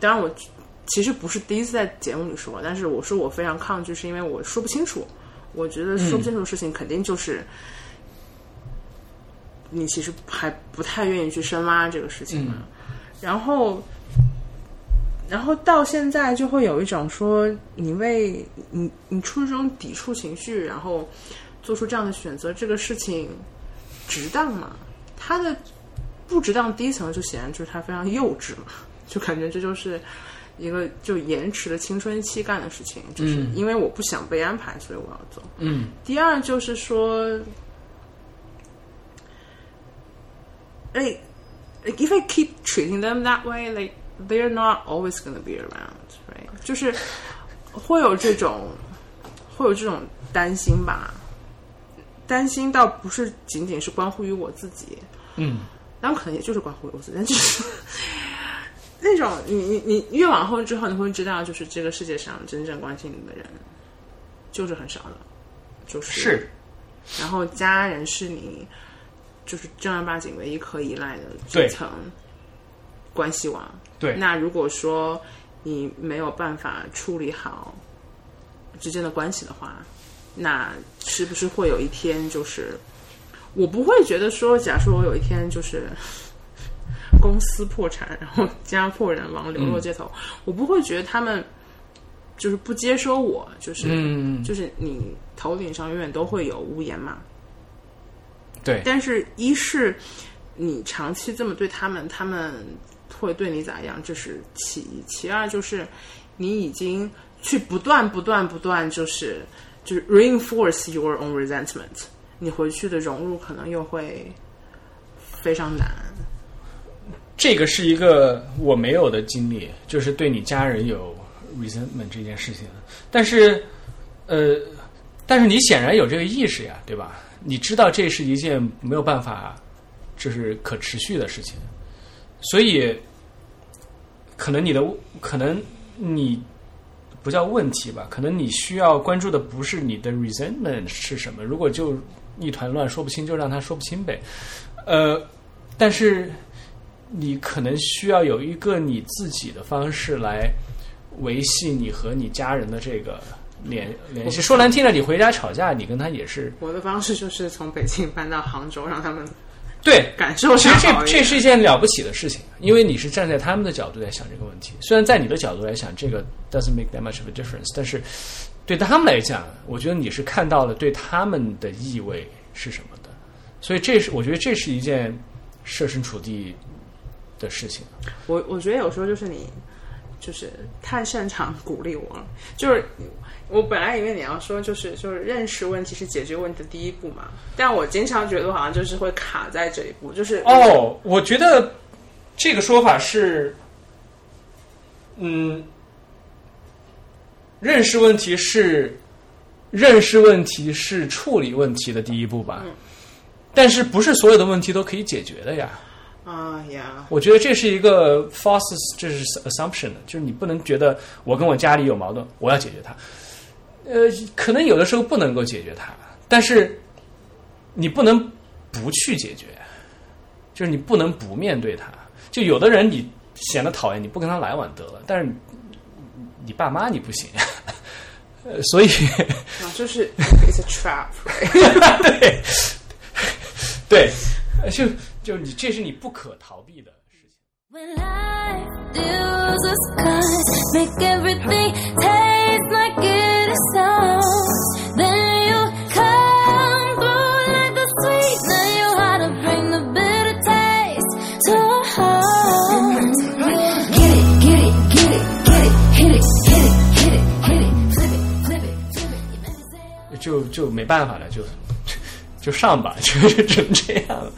当然我其实不是第一次在节目里说，但是我说我非常抗拒，是因为我说不清楚。我觉得说不清楚的事情，肯定就是、你其实还不太愿意去深挖这个事情嘛。然后，然后到现在就会有一种说，你为你你出于这种抵触情绪，然后做出这样的选择，这个事情值当吗？他的不值当，第一层就显然就是他非常幼稚嘛，[laughs] 就感觉这就是一个就延迟了青春期干的事情，就是因为我不想被安排，所以我要走。嗯第二就是说，like, like if I keep treating them that way, like they're not always going to be around, right? 就是会有这种会有这种担心吧，担心倒不是仅仅是关乎于我自己，嗯。当然可能也就是关乎于我自己，但就是 [laughs] 那种你你你越往后之后，你会知道，就是这个世界上真正关心你的人就是很少的，就是是。然后家人是你就是正儿八经唯一可依赖的对这层关系网。对那如果说你没有办法处理好之间的关系的话，那是不是会有一天就是我不会觉得说，假设我有一天就是。[laughs] 公司破产，然后家破人亡，流落街头，我不会觉得他们就是不接收我，就是、嗯就是你头顶上永远都会有屋檐嘛。对但是，一是你长期这么对他们，他们会对你咋样？这是其一。其二就是你已经去不断、不断、不断，就是就是 reinforce your own resentment，你回去的融入可能又会非常难。这个是一个我没有的经历，就是对你家人有 resentment 这件事情。但是，呃，但是你显然有这个意识呀，对吧？你知道这是一件没有办法，就是可持续的事情，所以可能你的可能你不叫问题吧，可能你需要关注的不是你的 resentment 是什么，如果就一团乱说不清，就让他说不清呗。呃，但是。你可能需要有一个你自己的方式来维系你和你家人的这个联联系。说难听了，你回家吵架，你跟他也是我的方式就是从北京搬到杭州，让他们对。感受其实这这是一件了不起的事情，因为你是站在他们的角度在想这个问题。虽然在你的角度来想，这个 doesn't make that much of a difference，但是对他们来讲，我觉得你是看到了对他们的意味是什么的。所以这是我觉得这是一件设身处地的事情。我我觉得有时候就是你，就是太擅长鼓励我了。就是我本来以为你要说，就是就是认识问题是解决问题的第一步嘛，但我经常觉得我好像就是会卡在这一步，就是哦，我觉得这个说法是，嗯，认识问题是认识问题是处理问题的第一步吧，但是不是所有的问题都可以解决的呀？啊呀，我觉得这是一个 false，这是 assumption，就是你不能觉得我跟我家里有矛盾，我要解决它。呃，可能有的时候不能够解决它，但是你不能不去解决，就是你不能不面对它。就有的人你显得讨厌，你不跟他来往得了，但是你你爸妈你不行，呃，[laughs] 所以啊，就是 [laughs] it's a trap，right？对 [laughs] 对，呃就是你，这是你不可逃避的事情。就就没办法了，就就上吧，就成这样了。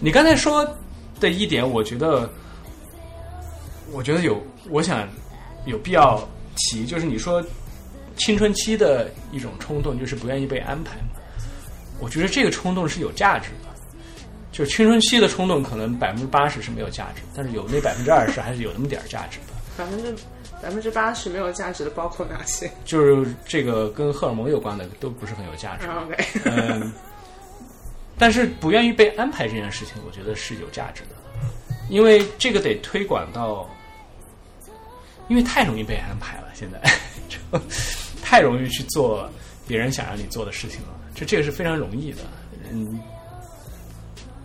你刚才说的一点，我觉得，我觉得有，我想有必要提，就是你说青春期的一种冲动，就是不愿意被安排嘛。我觉得这个冲动是有价值的，就是青春期的冲动，可能百分之八十是没有价值，但是有那百分之二十还是有那么点儿价值的。百分之百分之八十没有价值的包括哪些就是这个跟荷尔蒙有关的都不是很有价值。？OK，嗯，但是不愿意被安排这件事情，我觉得是有价值的，因为这个得推广到，因为太容易被安排了，现在。[laughs] 就太容易去做别人想让你做的事情了，这这个是非常容易的，嗯，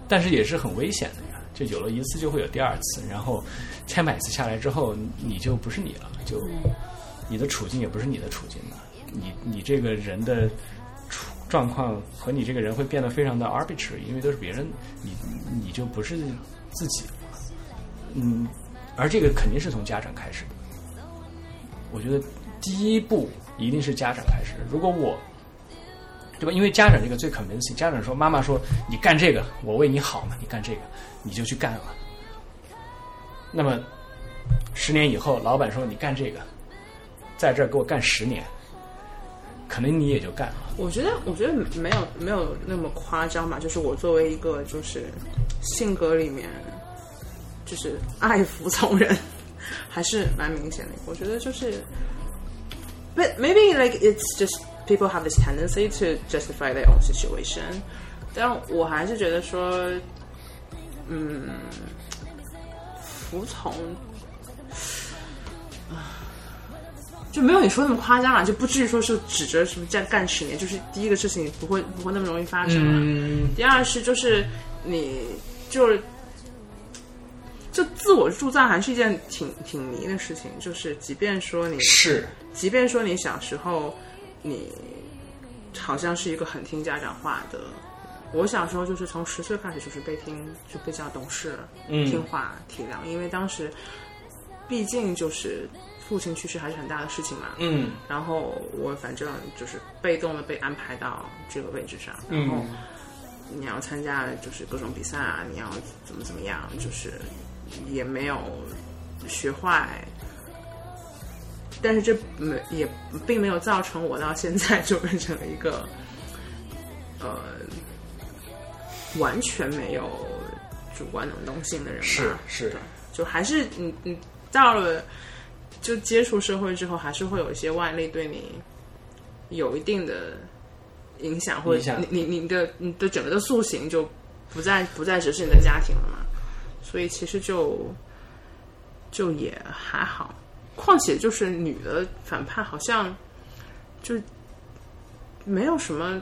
但是也是很危险的呀，就有了一次就会有第二次，然后千百次下来之后，你就不是你了，就你的处境也不是你的处境了，你你这个人的处状况和你这个人会变得非常的 arbitrary，因为都是别人，你你就不是自己了，嗯，而这个肯定是从家长开始的。我觉得第一步一定是家长开始。如果我，对吧？因为家长这个最 convincing，家长说妈妈说你干这个，我为你好嘛，你干这个，你就去干了。那么十年以后，老板说你干这个，在这儿给我干十年，可能你也就干了。我觉得，我觉得没有没有那么夸张吧。就是我作为一个就是性格里面就是爱服从人，还是蛮明显的。我觉得就是，but maybe like it's just people have this tendency to justify their own situation。但我还是觉得说，嗯，服从。就没有你说那么夸张了，就不至于说是指着什么干干十年，就是第一个事情不会不会那么容易发生了。嗯，第二是就是你就是就自我铸造还是一件挺挺迷的事情，就是即便说你是，即便说你小时候你好像是一个很听家长话的，我小时候就是从十岁开始就是被听就被叫懂事、嗯。听话、体谅，因为当时毕竟就是父亲去世还是很大的事情嘛，嗯。然后我反正就是被动的被安排到这个位置上，然后嗯你要参加就是各种比赛啊，你要怎么怎么样，就是也没有学坏，但是这没也并没有造成我到现在就变成了一个呃完全没有主观能动性的人吧。是是。对，就还是你你到了就接触社会之后，还是会有一些外力对你有一定的影响，或者你你你的你的整个的塑形就不再不再只是你的家庭了嘛，所以其实就就也还好。况且就是女的反派好像就没有什么。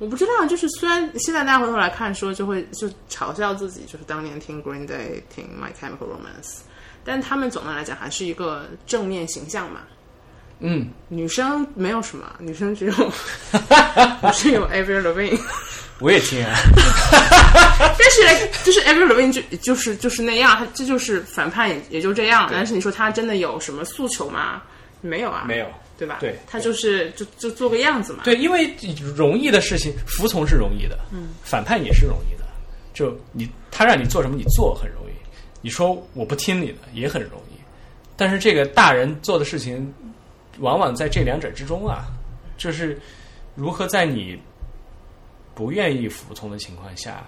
我不知道，就是虽然现在大家回头来看说，就会就嘲笑自己，就是当年听 Green Day、听 My Chemical Romance，但他们总的来讲还是一个正面形象嘛。嗯，女生没有什么，女生只有 [laughs] 不是有 Avril Lavigne，我也听啊，[laughs] 但是就是 Avril Lavigne 就就是就是那样，他这就是反叛也也就这样。但是你说他真的有什么诉求吗？没有啊，没有。对吧？对他就是就就做个样子嘛。对，因为容易的事情，服从是容易的，嗯，反叛也是容易的。就你他让你做什么，你做很容易；你说我不听你的，也很容易。但是这个大人做的事情，往往在这两者之中啊，就是如何在你不愿意服从的情况下，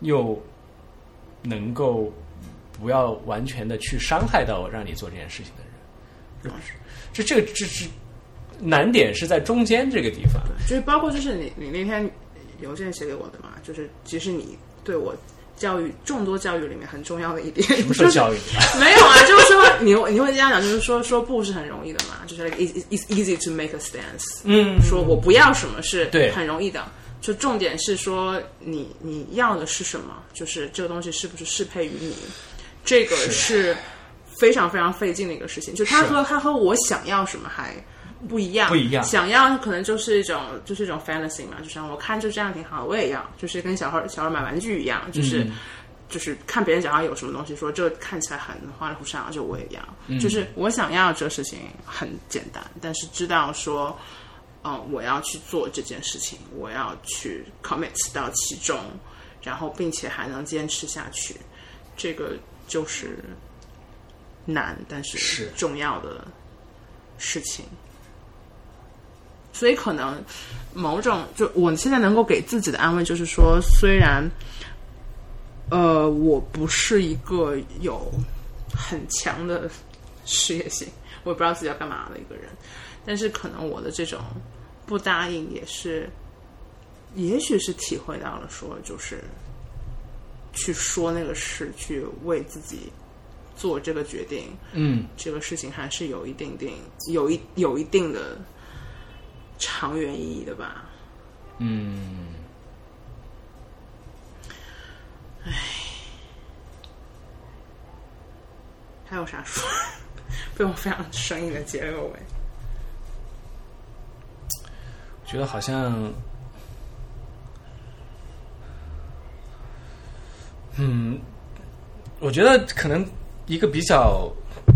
又能够不要完全的去伤害到让你做这件事情的人，是不是？这这个这是难点是在中间这个地方。就是包括就是你你那天邮件写给我的嘛，就是其实你对我教育众多教育里面很重要的一点，什么时候就是教育？[laughs] 没有啊，就是说你你会这样讲，就是说说不是很容易的嘛，就是 it's it's easy to make a stance，嗯，说我不要什么是对很容易的，就重点是说你你要的是什么，就是这个东西是不是适配于你，这个是非常非常费劲的一个事情。就他和他和我想要什么还不一样，不一样想要可能就是一种就是一种 fantasy 嘛，就像我看就这样挺好，我也要，就是跟小孩小孩买玩具一样，就是。就是看别人脚上有什么东西，说这看起来很花里胡哨，就我也要。就是我想要这个事情很简单，但是知道说，嗯、我要去做这件事情，我要去 commit 到其中，然后并且还能坚持下去，这个就是难，但是是重要的事情。所以可能某种就我现在能够给自己的安慰就是说，虽然呃我不是一个有很强的事业心，[laughs] 我也不知道自己要干嘛的一个人，但是可能我的这种不答应也是，也许是体会到了说就是去说那个事，去为自己做这个决定，嗯，这个事情还是有一定定有一有一定的长远意义的吧。嗯，还有啥说？[laughs] 被我非常生硬的结了个尾。我觉得好像，嗯，我觉得可能一个比较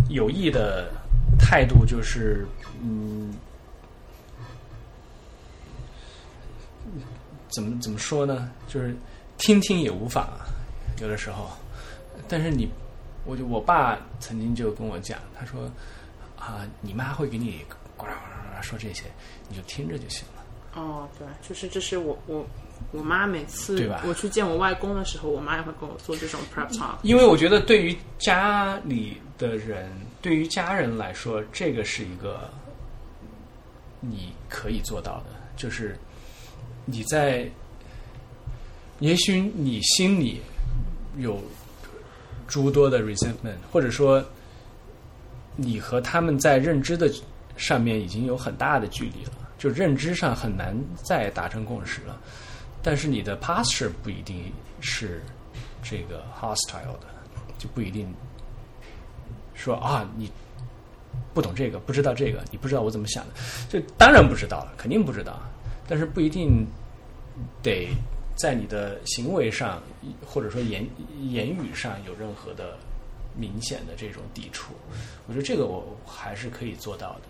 有益的态度就是，嗯，怎么怎么说呢？就是听听也无妨，有的时候。但是你，我就我爸曾经就跟我讲，他说啊，你妈会给你呱啦呱啦呱啦说这些，你就听着就行了。哦，对，就是这是我我我妈每次对吧我去见我外公的时候，我妈也会跟我做这种 prep talk。因为我觉得对于家里的人，对于家人来说，这个是一个你可以做到的，就是你在，也许你心里有诸多的 resentment，或者说你和他们在认知的上面已经有很大的距离了，就认知上很难再达成共识了。但是你的 posture 不一定是这个 hostile 的，就不一定说啊你不懂这个，不知道这个，你不知道我怎么想的，这当然不知道了，肯定不知道，但是不一定得在你的行为上或者说言言语上有任何的明显的这种抵触，我觉得这个我还是可以做到的。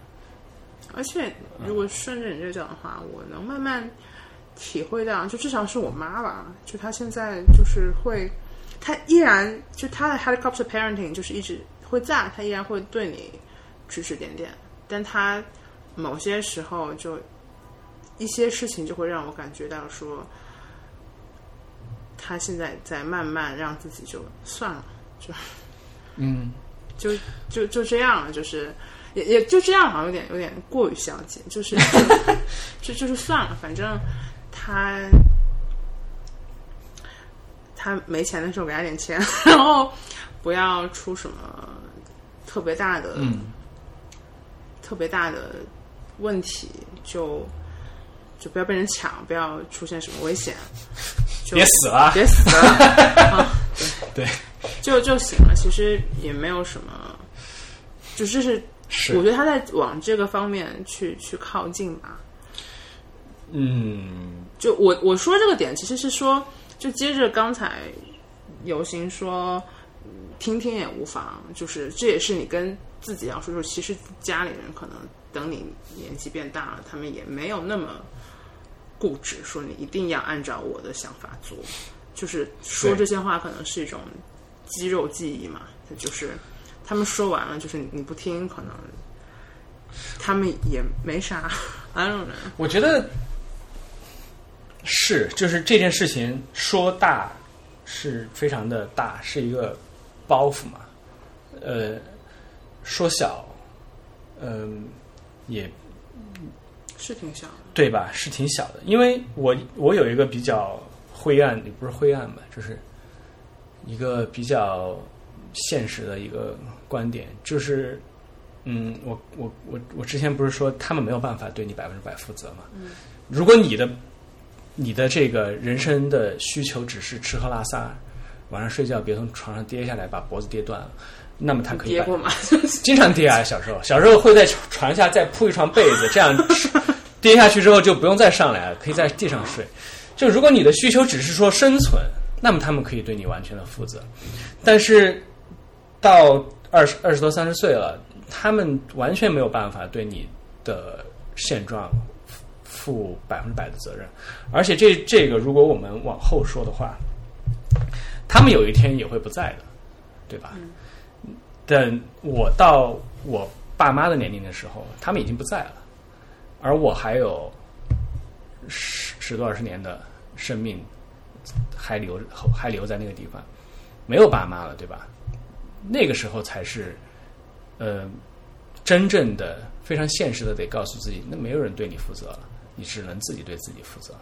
而且如果顺着你这讲的话，我能慢慢体会到，就至少是我妈吧，就她现在就是会，她依然就她的 helicopter parenting 就是一直会在，她依然会对你指指点点，但她某些时候就一些事情就会让我感觉到说，她现在在慢慢让自己就算了，就嗯，[laughs] 就就就这样了，就是也也就这样，好像有点有点过于消极，就是 [laughs] 就就是算了，反正他他没钱的时候给他点钱，[laughs] 然后不要出什么特别大的、嗯特别大的问题，就就不要被人抢，不要出现什么危险，[laughs] 就别死了，[laughs] 别死了啊！对。对，就就行了。其实也没有什么，就这是是我觉得他在往这个方面去去靠近吧。嗯就我我说这个点，其实是说，就接着刚才游行说，嗯听听也无妨，就是这也是你跟自己要说，就其实家里人可能等你年纪变大了，他们也没有那么固执，说你一定要按照我的想法做。就是说这些话，可能是一种肌肉记忆嘛，就是他们说完了，就是你你不听，可能他们也没啥。I don't know。我觉得是，就是这件事情说大是非常的大，是一个包袱嘛。呃，说小，嗯、也是挺小的，对吧？是挺小的，因为我我有一个比较灰暗，也不是灰暗吧，就是一个比较现实的一个观点，就是嗯，我我我我之前不是说他们没有办法对你百分之百负责吗？如果你的你的这个人生的需求只是吃喝拉撒，晚上睡觉别从床上跌下来把脖子跌断了，那么他可以跌过吗？[laughs] 经常跌啊，小时候，小时候会在床下再铺一床被子，这样跌下去之后就不用再上来了，可以在地上睡。就如果你的需求只是说生存，那么他们可以对你完全的负责。但是到二十二十多三十岁了，他们完全没有办法对你的现状负百分之百的责任。而且这这个，如果我们往后说的话，他们有一天也会不在的，对吧？等我到我爸妈的年龄的时候，他们已经不在了，而我还有十十多二十年的生命还留还留在那个地方，没有爸妈了，对吧？那个时候才是，呃，真正的非常现实的得告诉自己，那没有人对你负责了，你只能自己对自己负责。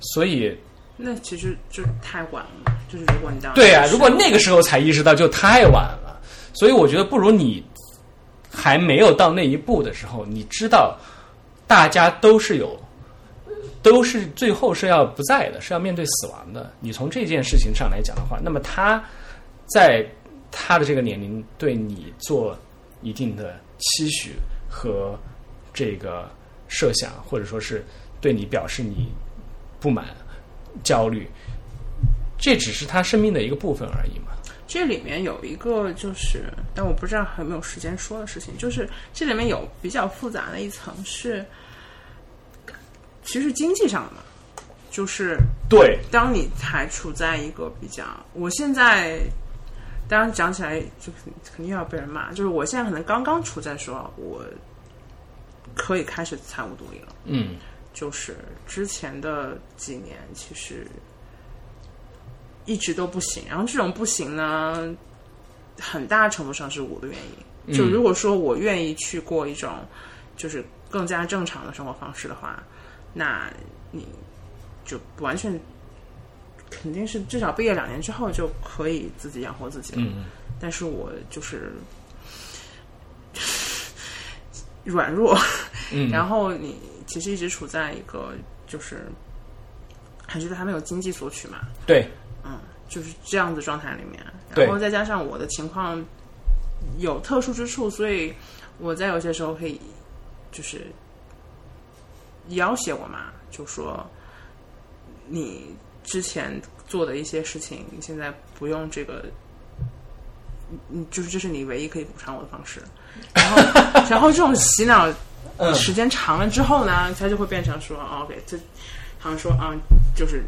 所以，那其实就太晚了。就是如果你这样对啊，如果那个时候才意识到，就太晚了。所以我觉得，不如你还没有到那一步的时候，你知道大家都是有，都是最后是要不在的，是要面对死亡的。你从这件事情上来讲的话，那么他在他的这个年龄对你做一定的期许和这个设想，或者说是对你表示你不满、焦虑，这只是他生命的一个部分而已嘛。这里面有一个就是，但我不知道还有没有时间说的事情，就是这里面有比较复杂的一层是，其实经济上的嘛，就是对，当你还处在一个比较，我现在当然讲起来就肯肯定要被人骂，就是我现在可能刚刚处在说我可以开始财务独立了，嗯就是之前的几年其实一直都不行，然后这种不行呢，很大程度上是我的原因。就如果说我愿意去过一种就是更加正常的生活方式的话，那你就完全肯定是至少毕业两年之后就可以自己养活自己了。嗯但是我就是软弱，嗯，然后你其实一直处在一个就是还觉得还没有经济索取嘛，对，嗯，就是这样子状态里面，然后再加上我的情况有特殊之处，所以我在有些时候可以就是要挟我妈，就说你之前做的一些事情，你现在不用这个。嗯，就是这是你唯一可以补偿我的方式，然后，然后这种洗脑嗯时间长了之后呢，他就会变成说、哦、，OK，这好像说啊、就是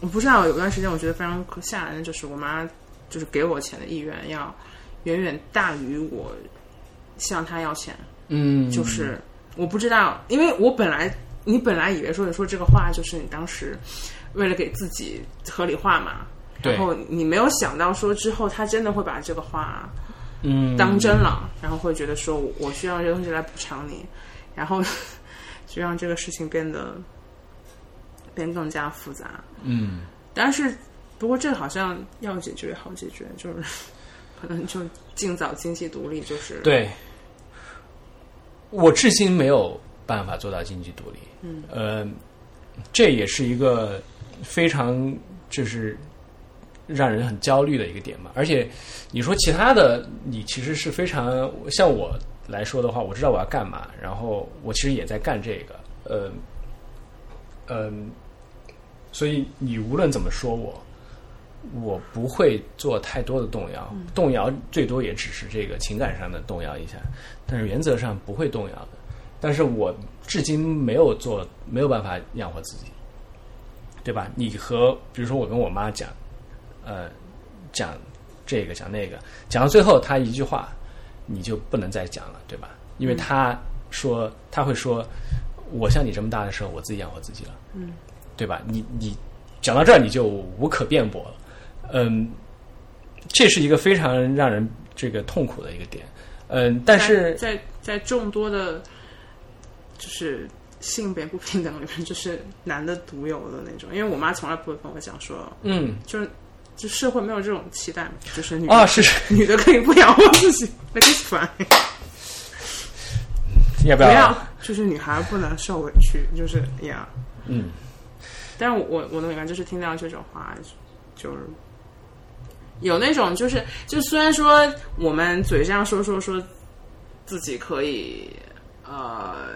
我不知道，有段时间我觉得非常可吓人的，就是我妈就是给我钱的意愿要远远大于我向她要钱，嗯，就是我不知道，因为我本来你本来以为说你说这个话就是你当时为了给自己合理化嘛，对然后你没有想到说之后他真的会把这个话嗯。当真了，然后会觉得说我需要这个东西来补偿你，然后 [laughs] 就让这个事情变得变得更加复杂。嗯。但是不过这好像要解决也好解决，就是 [laughs] 可能就尽早经济独立，就是对，我至今没有办法做到经济独立。嗯，呃，这也是一个非常就是让人很焦虑的一个点嘛。而且你说其他的，你其实是非常像我来说的话，我知道我要干嘛，然后我其实也在干这个，呃，嗯、所以你无论怎么说我。我不会做太多的动摇，动摇最多也只是这个情感上的动摇一下，但是原则上不会动摇的。但是我至今没有做，没有办法养活自己，对吧？你和比如说我跟我妈讲，呃，讲这个讲那个，讲到最后他一句话，你就不能再讲了，对吧？因为他说他会说，我像你这么大的时候，我自己养活自己了，嗯，对吧？你你讲到这儿你就无可辩驳了。嗯，这是一个非常让人这个痛苦的一个点。嗯，但是在在在众多的，就是性别不平等里面，就是男的独有的那种。因为我妈从来不会跟我讲说，嗯就是就社会没有这种期待嘛，就是女的啊，是。是 [laughs] 女的可以不养活自己，That is fine。要不不要，就是女孩不能受委屈，就是呀，嗯，但是我我我能明白，就是听到这种话，就是有那种就是就虽然说我们嘴上说说说自己可以呃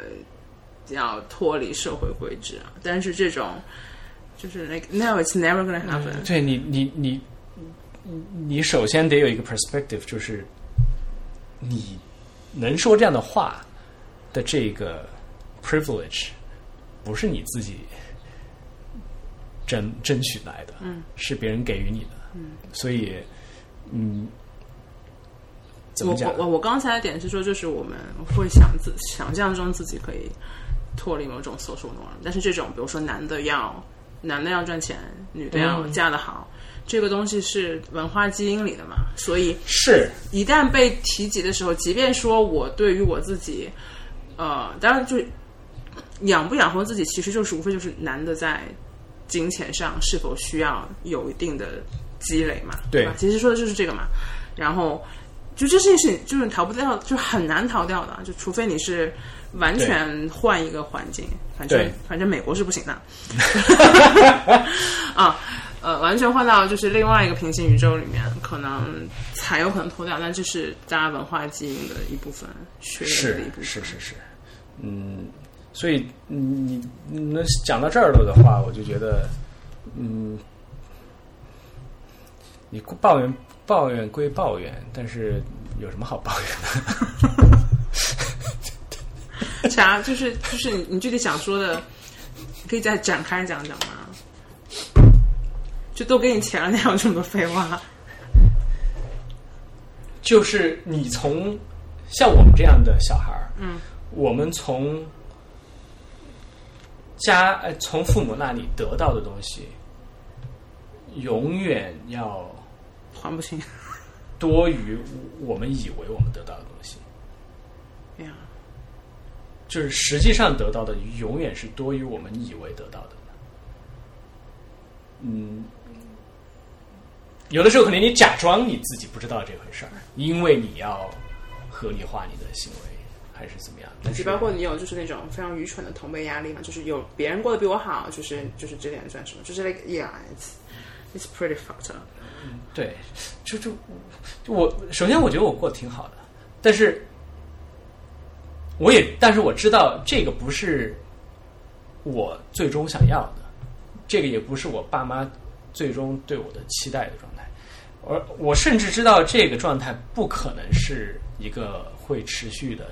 要脱离社会规制啊，但是这种就是 like no it's never gonna happen，、对你，你，你，你首先得有一个 perspective，就是你能说这样的话的这个 privilege，不是你自己争争取来的，嗯，是别人给予你的，嗯，所以，嗯？我我我刚才的点是说，就是我们会想自想象中自己可以脱离某种 social norm，但是这种比如说男的要男的要赚钱，女的要嗯嫁得好，这个东西是文化基因里的嘛，所以是一旦被提及的时候，即便说我对于我自己，呃，当然就是养不养活自己，其实就是无非就是男的在金钱上是否需要有一定的积累嘛，对吧？其实说的就是这个嘛。然后就这件事情就是逃不掉，就很难逃掉的，就除非你是完全换一个环境，反正反正美国是不行的 [laughs] 啊。呃，完全换到就是另外一个平行宇宙里面，可能才有可能脱掉，但这是大家文化基因的一部分，血液的一是部分。是是是，嗯，所以嗯你你能讲到这儿了的话，我就觉得，嗯，你抱怨抱怨归抱怨，但是有什么好抱怨的？[laughs] 啥？就是就是你你具体想说的，可以再展开讲讲吗？就都给你钱了，你还有这么多废话？就是你从像我们这样的小孩儿，嗯，我们从家呃从父母那里得到的东西，永远要还不清。多于我们以为我们得到的东西。哎呀，就是实际上得到的永远是多于我们以为得到的。嗯，有的时候可能你假装你自己不知道这回事儿，因为你要合理化你的行为，还是怎么样？但是就包括你有就是那种非常愚蠢的同辈压力嘛，就是有别人过得比我好，就是就是这点算什么？就是 like yeah，it's it's pretty fucked up。对，就就就我首先我觉得我过得挺好的，但是我也但是我知道这个不是我最终想要的，这个也不是我爸妈最终对我的期待的状态，而我甚至知道这个状态不可能是一个会持续的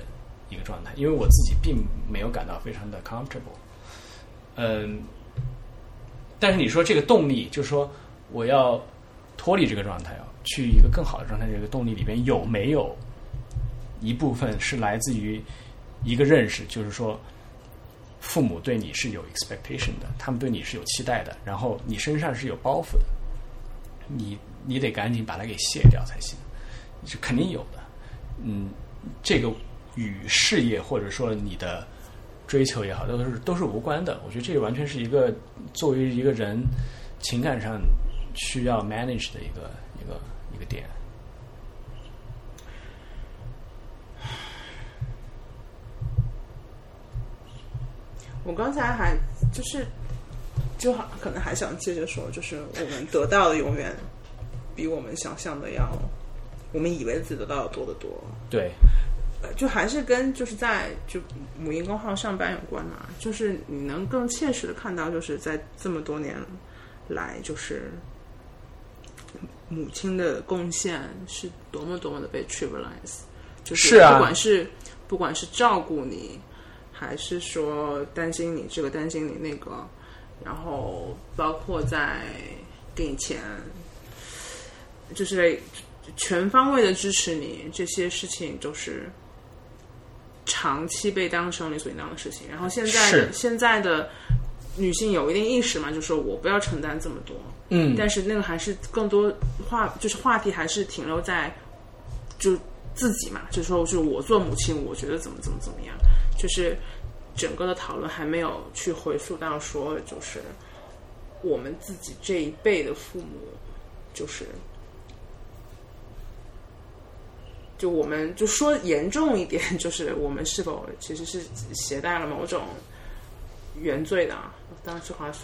一个状态，因为我自己并没有感到非常的 comfortable。嗯，但是你说这个动力，就是说我要脱离这个状态，啊去一个更好的状态，这个动力里边有没有一部分是来自于一个认识，就是说父母对你是有 expectation 的，他们对你是有期待的，然后你身上是有包袱的，你你得赶紧把它给卸掉才行，是肯定有的。嗯，这个与事业或者说你的追求也好，都是都是无关的。我觉得这完全是一个作为一个人情感上需要 manage 的一个一个一个点。[sighs] 我刚才还就是就好可能还想接着说，就是我们得到的永远比我们想象的要，我们以为自己得到的多得多。对，呃就还是跟就是在就母婴工号上班有关嘛，就是你能更切实的看到，就是在这么多年来，就是母亲的贡献是多么多么的被 trivialize，就是不管是不管是照顾你，还是说担心你这个担心你那个，然后包括在给你钱，就是全方位的支持你，这些事情都是长期被当成理所应当的事情。然后现在现在的女性有一定意识嘛，就说我不要承担这么多，嗯，但是那个还是更多话，就是话题还是停留在就自己嘛，就说，就是我做母亲，我觉得怎么怎么怎么样，就是整个的讨论还没有去回溯到说，就是我们自己这一辈的父母，就是就我们就说严重一点，就是我们是否其实是携带了某种原罪的啊？当然这好像是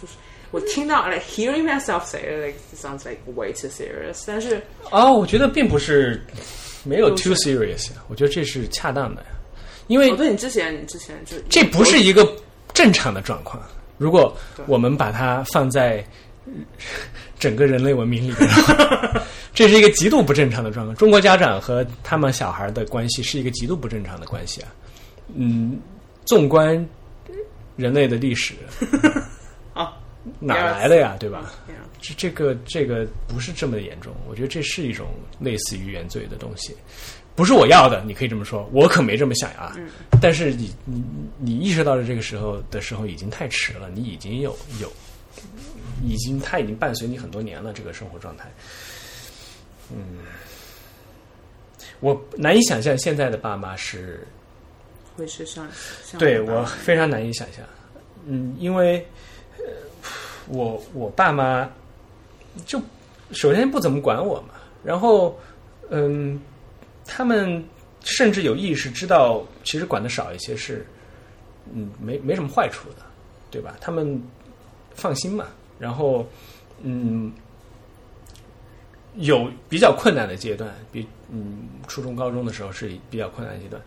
我听到 like hearing myself say it like sounds like way too serious，但是哦，我觉得并不是没有 too serious，我觉得这是恰当的呀，因为哦，对你之前你之前就这不是一个正常的状况。如果我们把它放在呃整个人类文明里 [laughs] 这是一个极度不正常的状况。中国家长和他们小孩的关系是一个极度不正常的关系啊。嗯，纵观人类的历史，啊，哪来的呀？对吧？这这个这个不是这么的严重，我觉得这是一种类似于原罪的东西，不是我要的，你可以这么说，我可没这么想啊。但是你你你意识到了这个时候的时候已经太迟了，你已经有有，已经它已经伴随你很多年了，这个生活状态。嗯，我难以想象现在的爸妈是会是像像对我非常难以想象，嗯，因为呃，我我爸妈就首先不怎么管我嘛，然后嗯，他们甚至有意识知道，其实管的少一些是嗯没没什么坏处的，对吧？他们放心嘛，然后嗯。有比较困难的阶段，比嗯初中、高中的时候是比较困难阶段，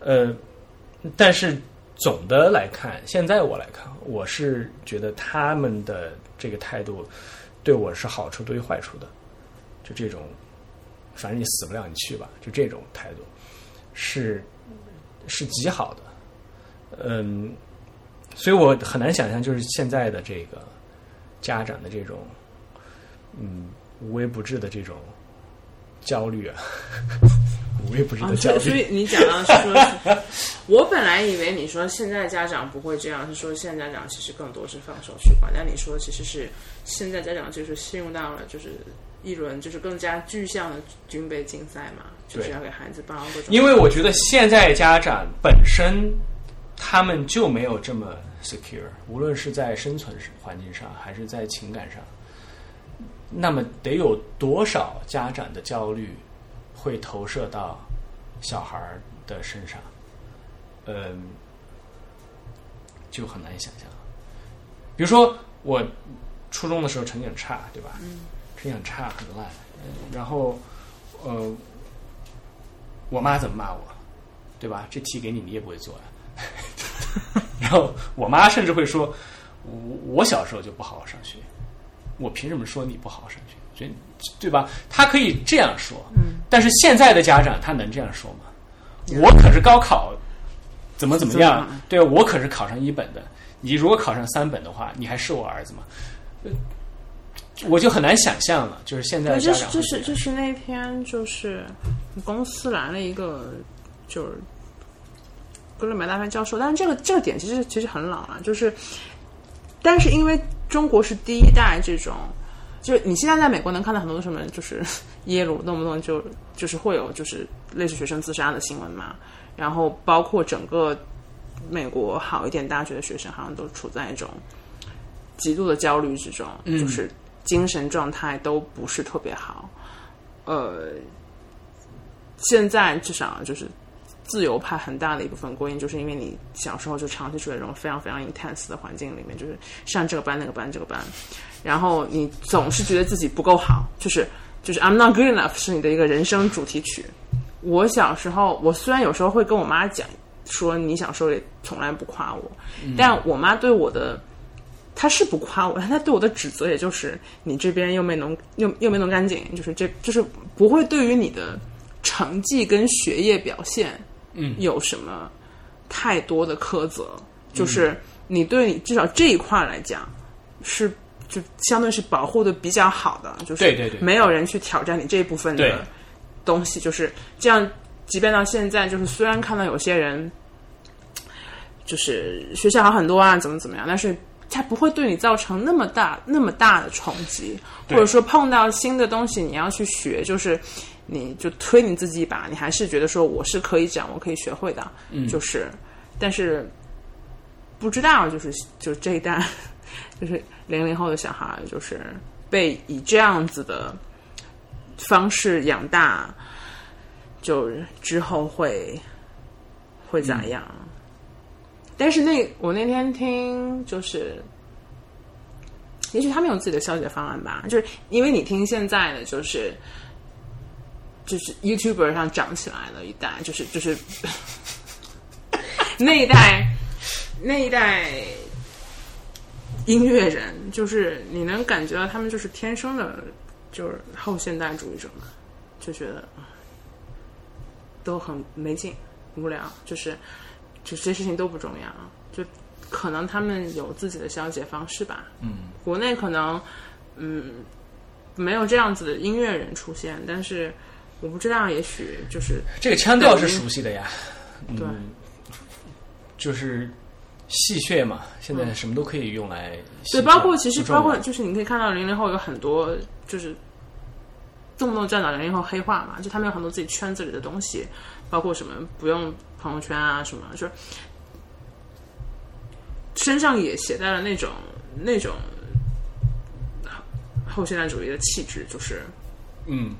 呃，但是总的来看，现在我来看，我是觉得他们的这个态度对我是好处多于坏处的，就这种，反正你死不了你去吧，就这种态度是是极好的，嗯，所以我很难想象，就是现在的这个家长的这种，嗯，无微不至的这种焦虑啊，无微不至啊，的焦虑。所以所以你讲到说是，我本来以为你说现在家长不会这样，是说现在家长其实更多是放手去管，但你说其实是现在家长就是进入到了就是一轮就是更加具象的军备竞赛嘛，就是要给孩子报各种。因为我觉得现在家长本身他们就没有这么 secure，无论是在生存环境上还是在情感上，那么得有多少家长的焦虑会投射到小孩儿的身上？嗯，就很难以想象。比如说我初中的时候成绩很差，对吧？嗯，成绩很差，很烂。嗯然后呃，我妈怎么骂我，对吧？这题给你，你也不会做呀、[laughs] 然后我妈甚至会说，我我小时候就不好好上学，我凭什么说你不好好上学？所以对吧？他可以这样说，嗯，但是现在的家长他能这样说吗？我可是高考怎么怎么样？对我可是考上一本的，你如果考上三本的话，你还是我儿子吗？呃我就很难想象了，就是现在的对，家这是这是长会这是那天就是公司来了一个就是哥伦比亚大学教授，但是这个这个点其实其实很老了，就是但是因为中国是第一代这种。就是你现在在美国能看到很多什么，就是 [laughs] 耶鲁动不动就就是会有就是类似学生自杀的新闻嘛，然后包括整个美国好一点大学的学生好像都处在一种极度的焦虑之中，就是精神状态都不是特别好。呃，现在至少就是自由派很大的一部分归因，就是因为你小时候就长期处在这种非常非常 intense 的环境里面，就是上这个班那个班这个班，然后你总是觉得自己不够好，就是就是 I'm not good enough 是你的一个人生主题曲。我小时候，我虽然有时候会跟我妈讲说你小时候也从来不夸我，但我妈对我的她是不夸我，但她对我的指责也就是你这边又没弄又又没弄干净，就是这就是不会对于你的成绩跟学业表现，嗯，有什么太多的苛责，就是你对你至少这一块来讲是就相对是保护的比较好的，就是对对对。没有人去挑战你这一部分的东西，就是这样。即便到现在，就是虽然看到有些人就是学校好很多啊，怎么怎么样，但是它不会对你造成那么大那么大的冲击，或者说碰到新的东西你要去学，就是你就推你自己一把，你还是觉得说我是可以讲，我、可以学会的，嗯，就是，但是不知道就是就这一代 [laughs] 就是零零后的小孩，就是被以这样子的方式养大，就之后会会咋样？但是那我那天听就是也许他们有自己的消解方案吧。就是因为你听现在的，就是就是 YouTuber 上长起来的一代，就是就是 [laughs] 那一代那一代音乐人，就是你能感觉到他们就是天生的，就是后现代主义者嘛，就觉得啊都很没劲、无聊，就是就这些事情都不重要，就可能他们有自己的消解方式吧。嗯，国内可能嗯没有这样子的音乐人出现，但是我不知道，也许就是这个腔调是熟悉的呀。嗯对，就是戏谑嘛，现在什么都可以用来戏对，包括其实包括就是你可以看到零零后有很多就是动不动站到零零后黑化嘛，就他们有很多自己圈子里的东西，包括什么不用朋友圈啊什么，就是身上也携带了那种那种后现代主义的气质，就是嗯，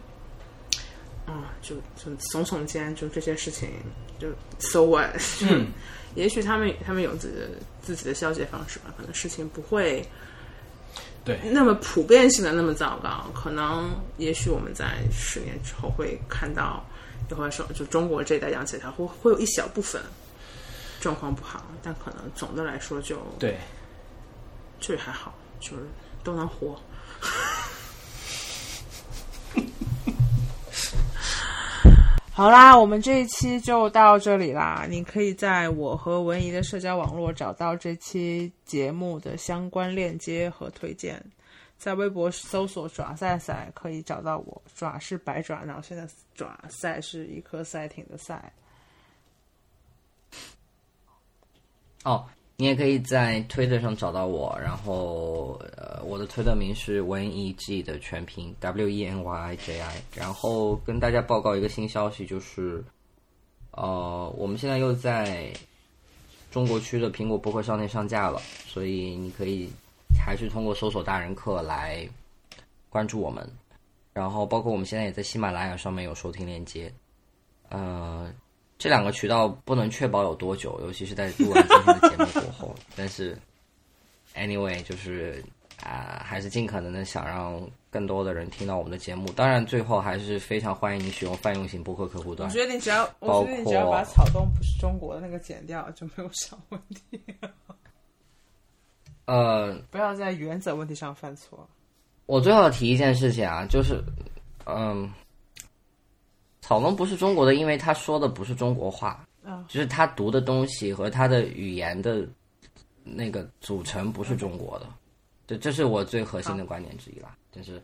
啊、就就耸耸肩，就这些事情就 so what，[laughs] 就、嗯也许他们他们有自己的自己的消解方式吧，可能事情不会。对，那么普遍性的那么糟糕，可能也许我们在十年之后会看到，也会说，就中国这一代洋企它会会有一小部分状况不好，但可能总的来说就对，就也还好，就是都能活。[laughs] 好啦，我们这一期就到这里啦。你可以在我和文怡的社交网络找到这期节目的相关链接和推荐。在微博搜索“爪赛赛”可以找到我。爪是白爪，然后现在爪赛是一颗赛艇的赛。哦，你也可以在推特上找到我，然后呃，我的推特名是文艺 G 的全拼 W E N Y J I，然后跟大家报告一个新消息，就是呃，我们现在又在中国区的苹果播客商店上架了，所以你可以还是通过搜索大人课来关注我们，然后包括我们现在也在喜马拉雅上面有收听链接，呃。这两个渠道不能确保有多久，[laughs] 尤其是在录完今天的节目过后。[laughs] 但是，anyway，就是啊、还是尽可能的想让更多的人听到我们的节目。当然，最后还是非常欢迎你使用泛用型播客客户端我。觉得你只要，包我觉得你只要把草东不是中国的那个剪掉，就没有小问题。[laughs] 呃，不要在原则问题上犯错。我最后提一件事情啊，就是，嗯，草龙不是中国的，因为他说的不是中国话，嗯就是他读的东西和他的语言的那个组成不是中国的，这这是我最核心的观点之一啦。就是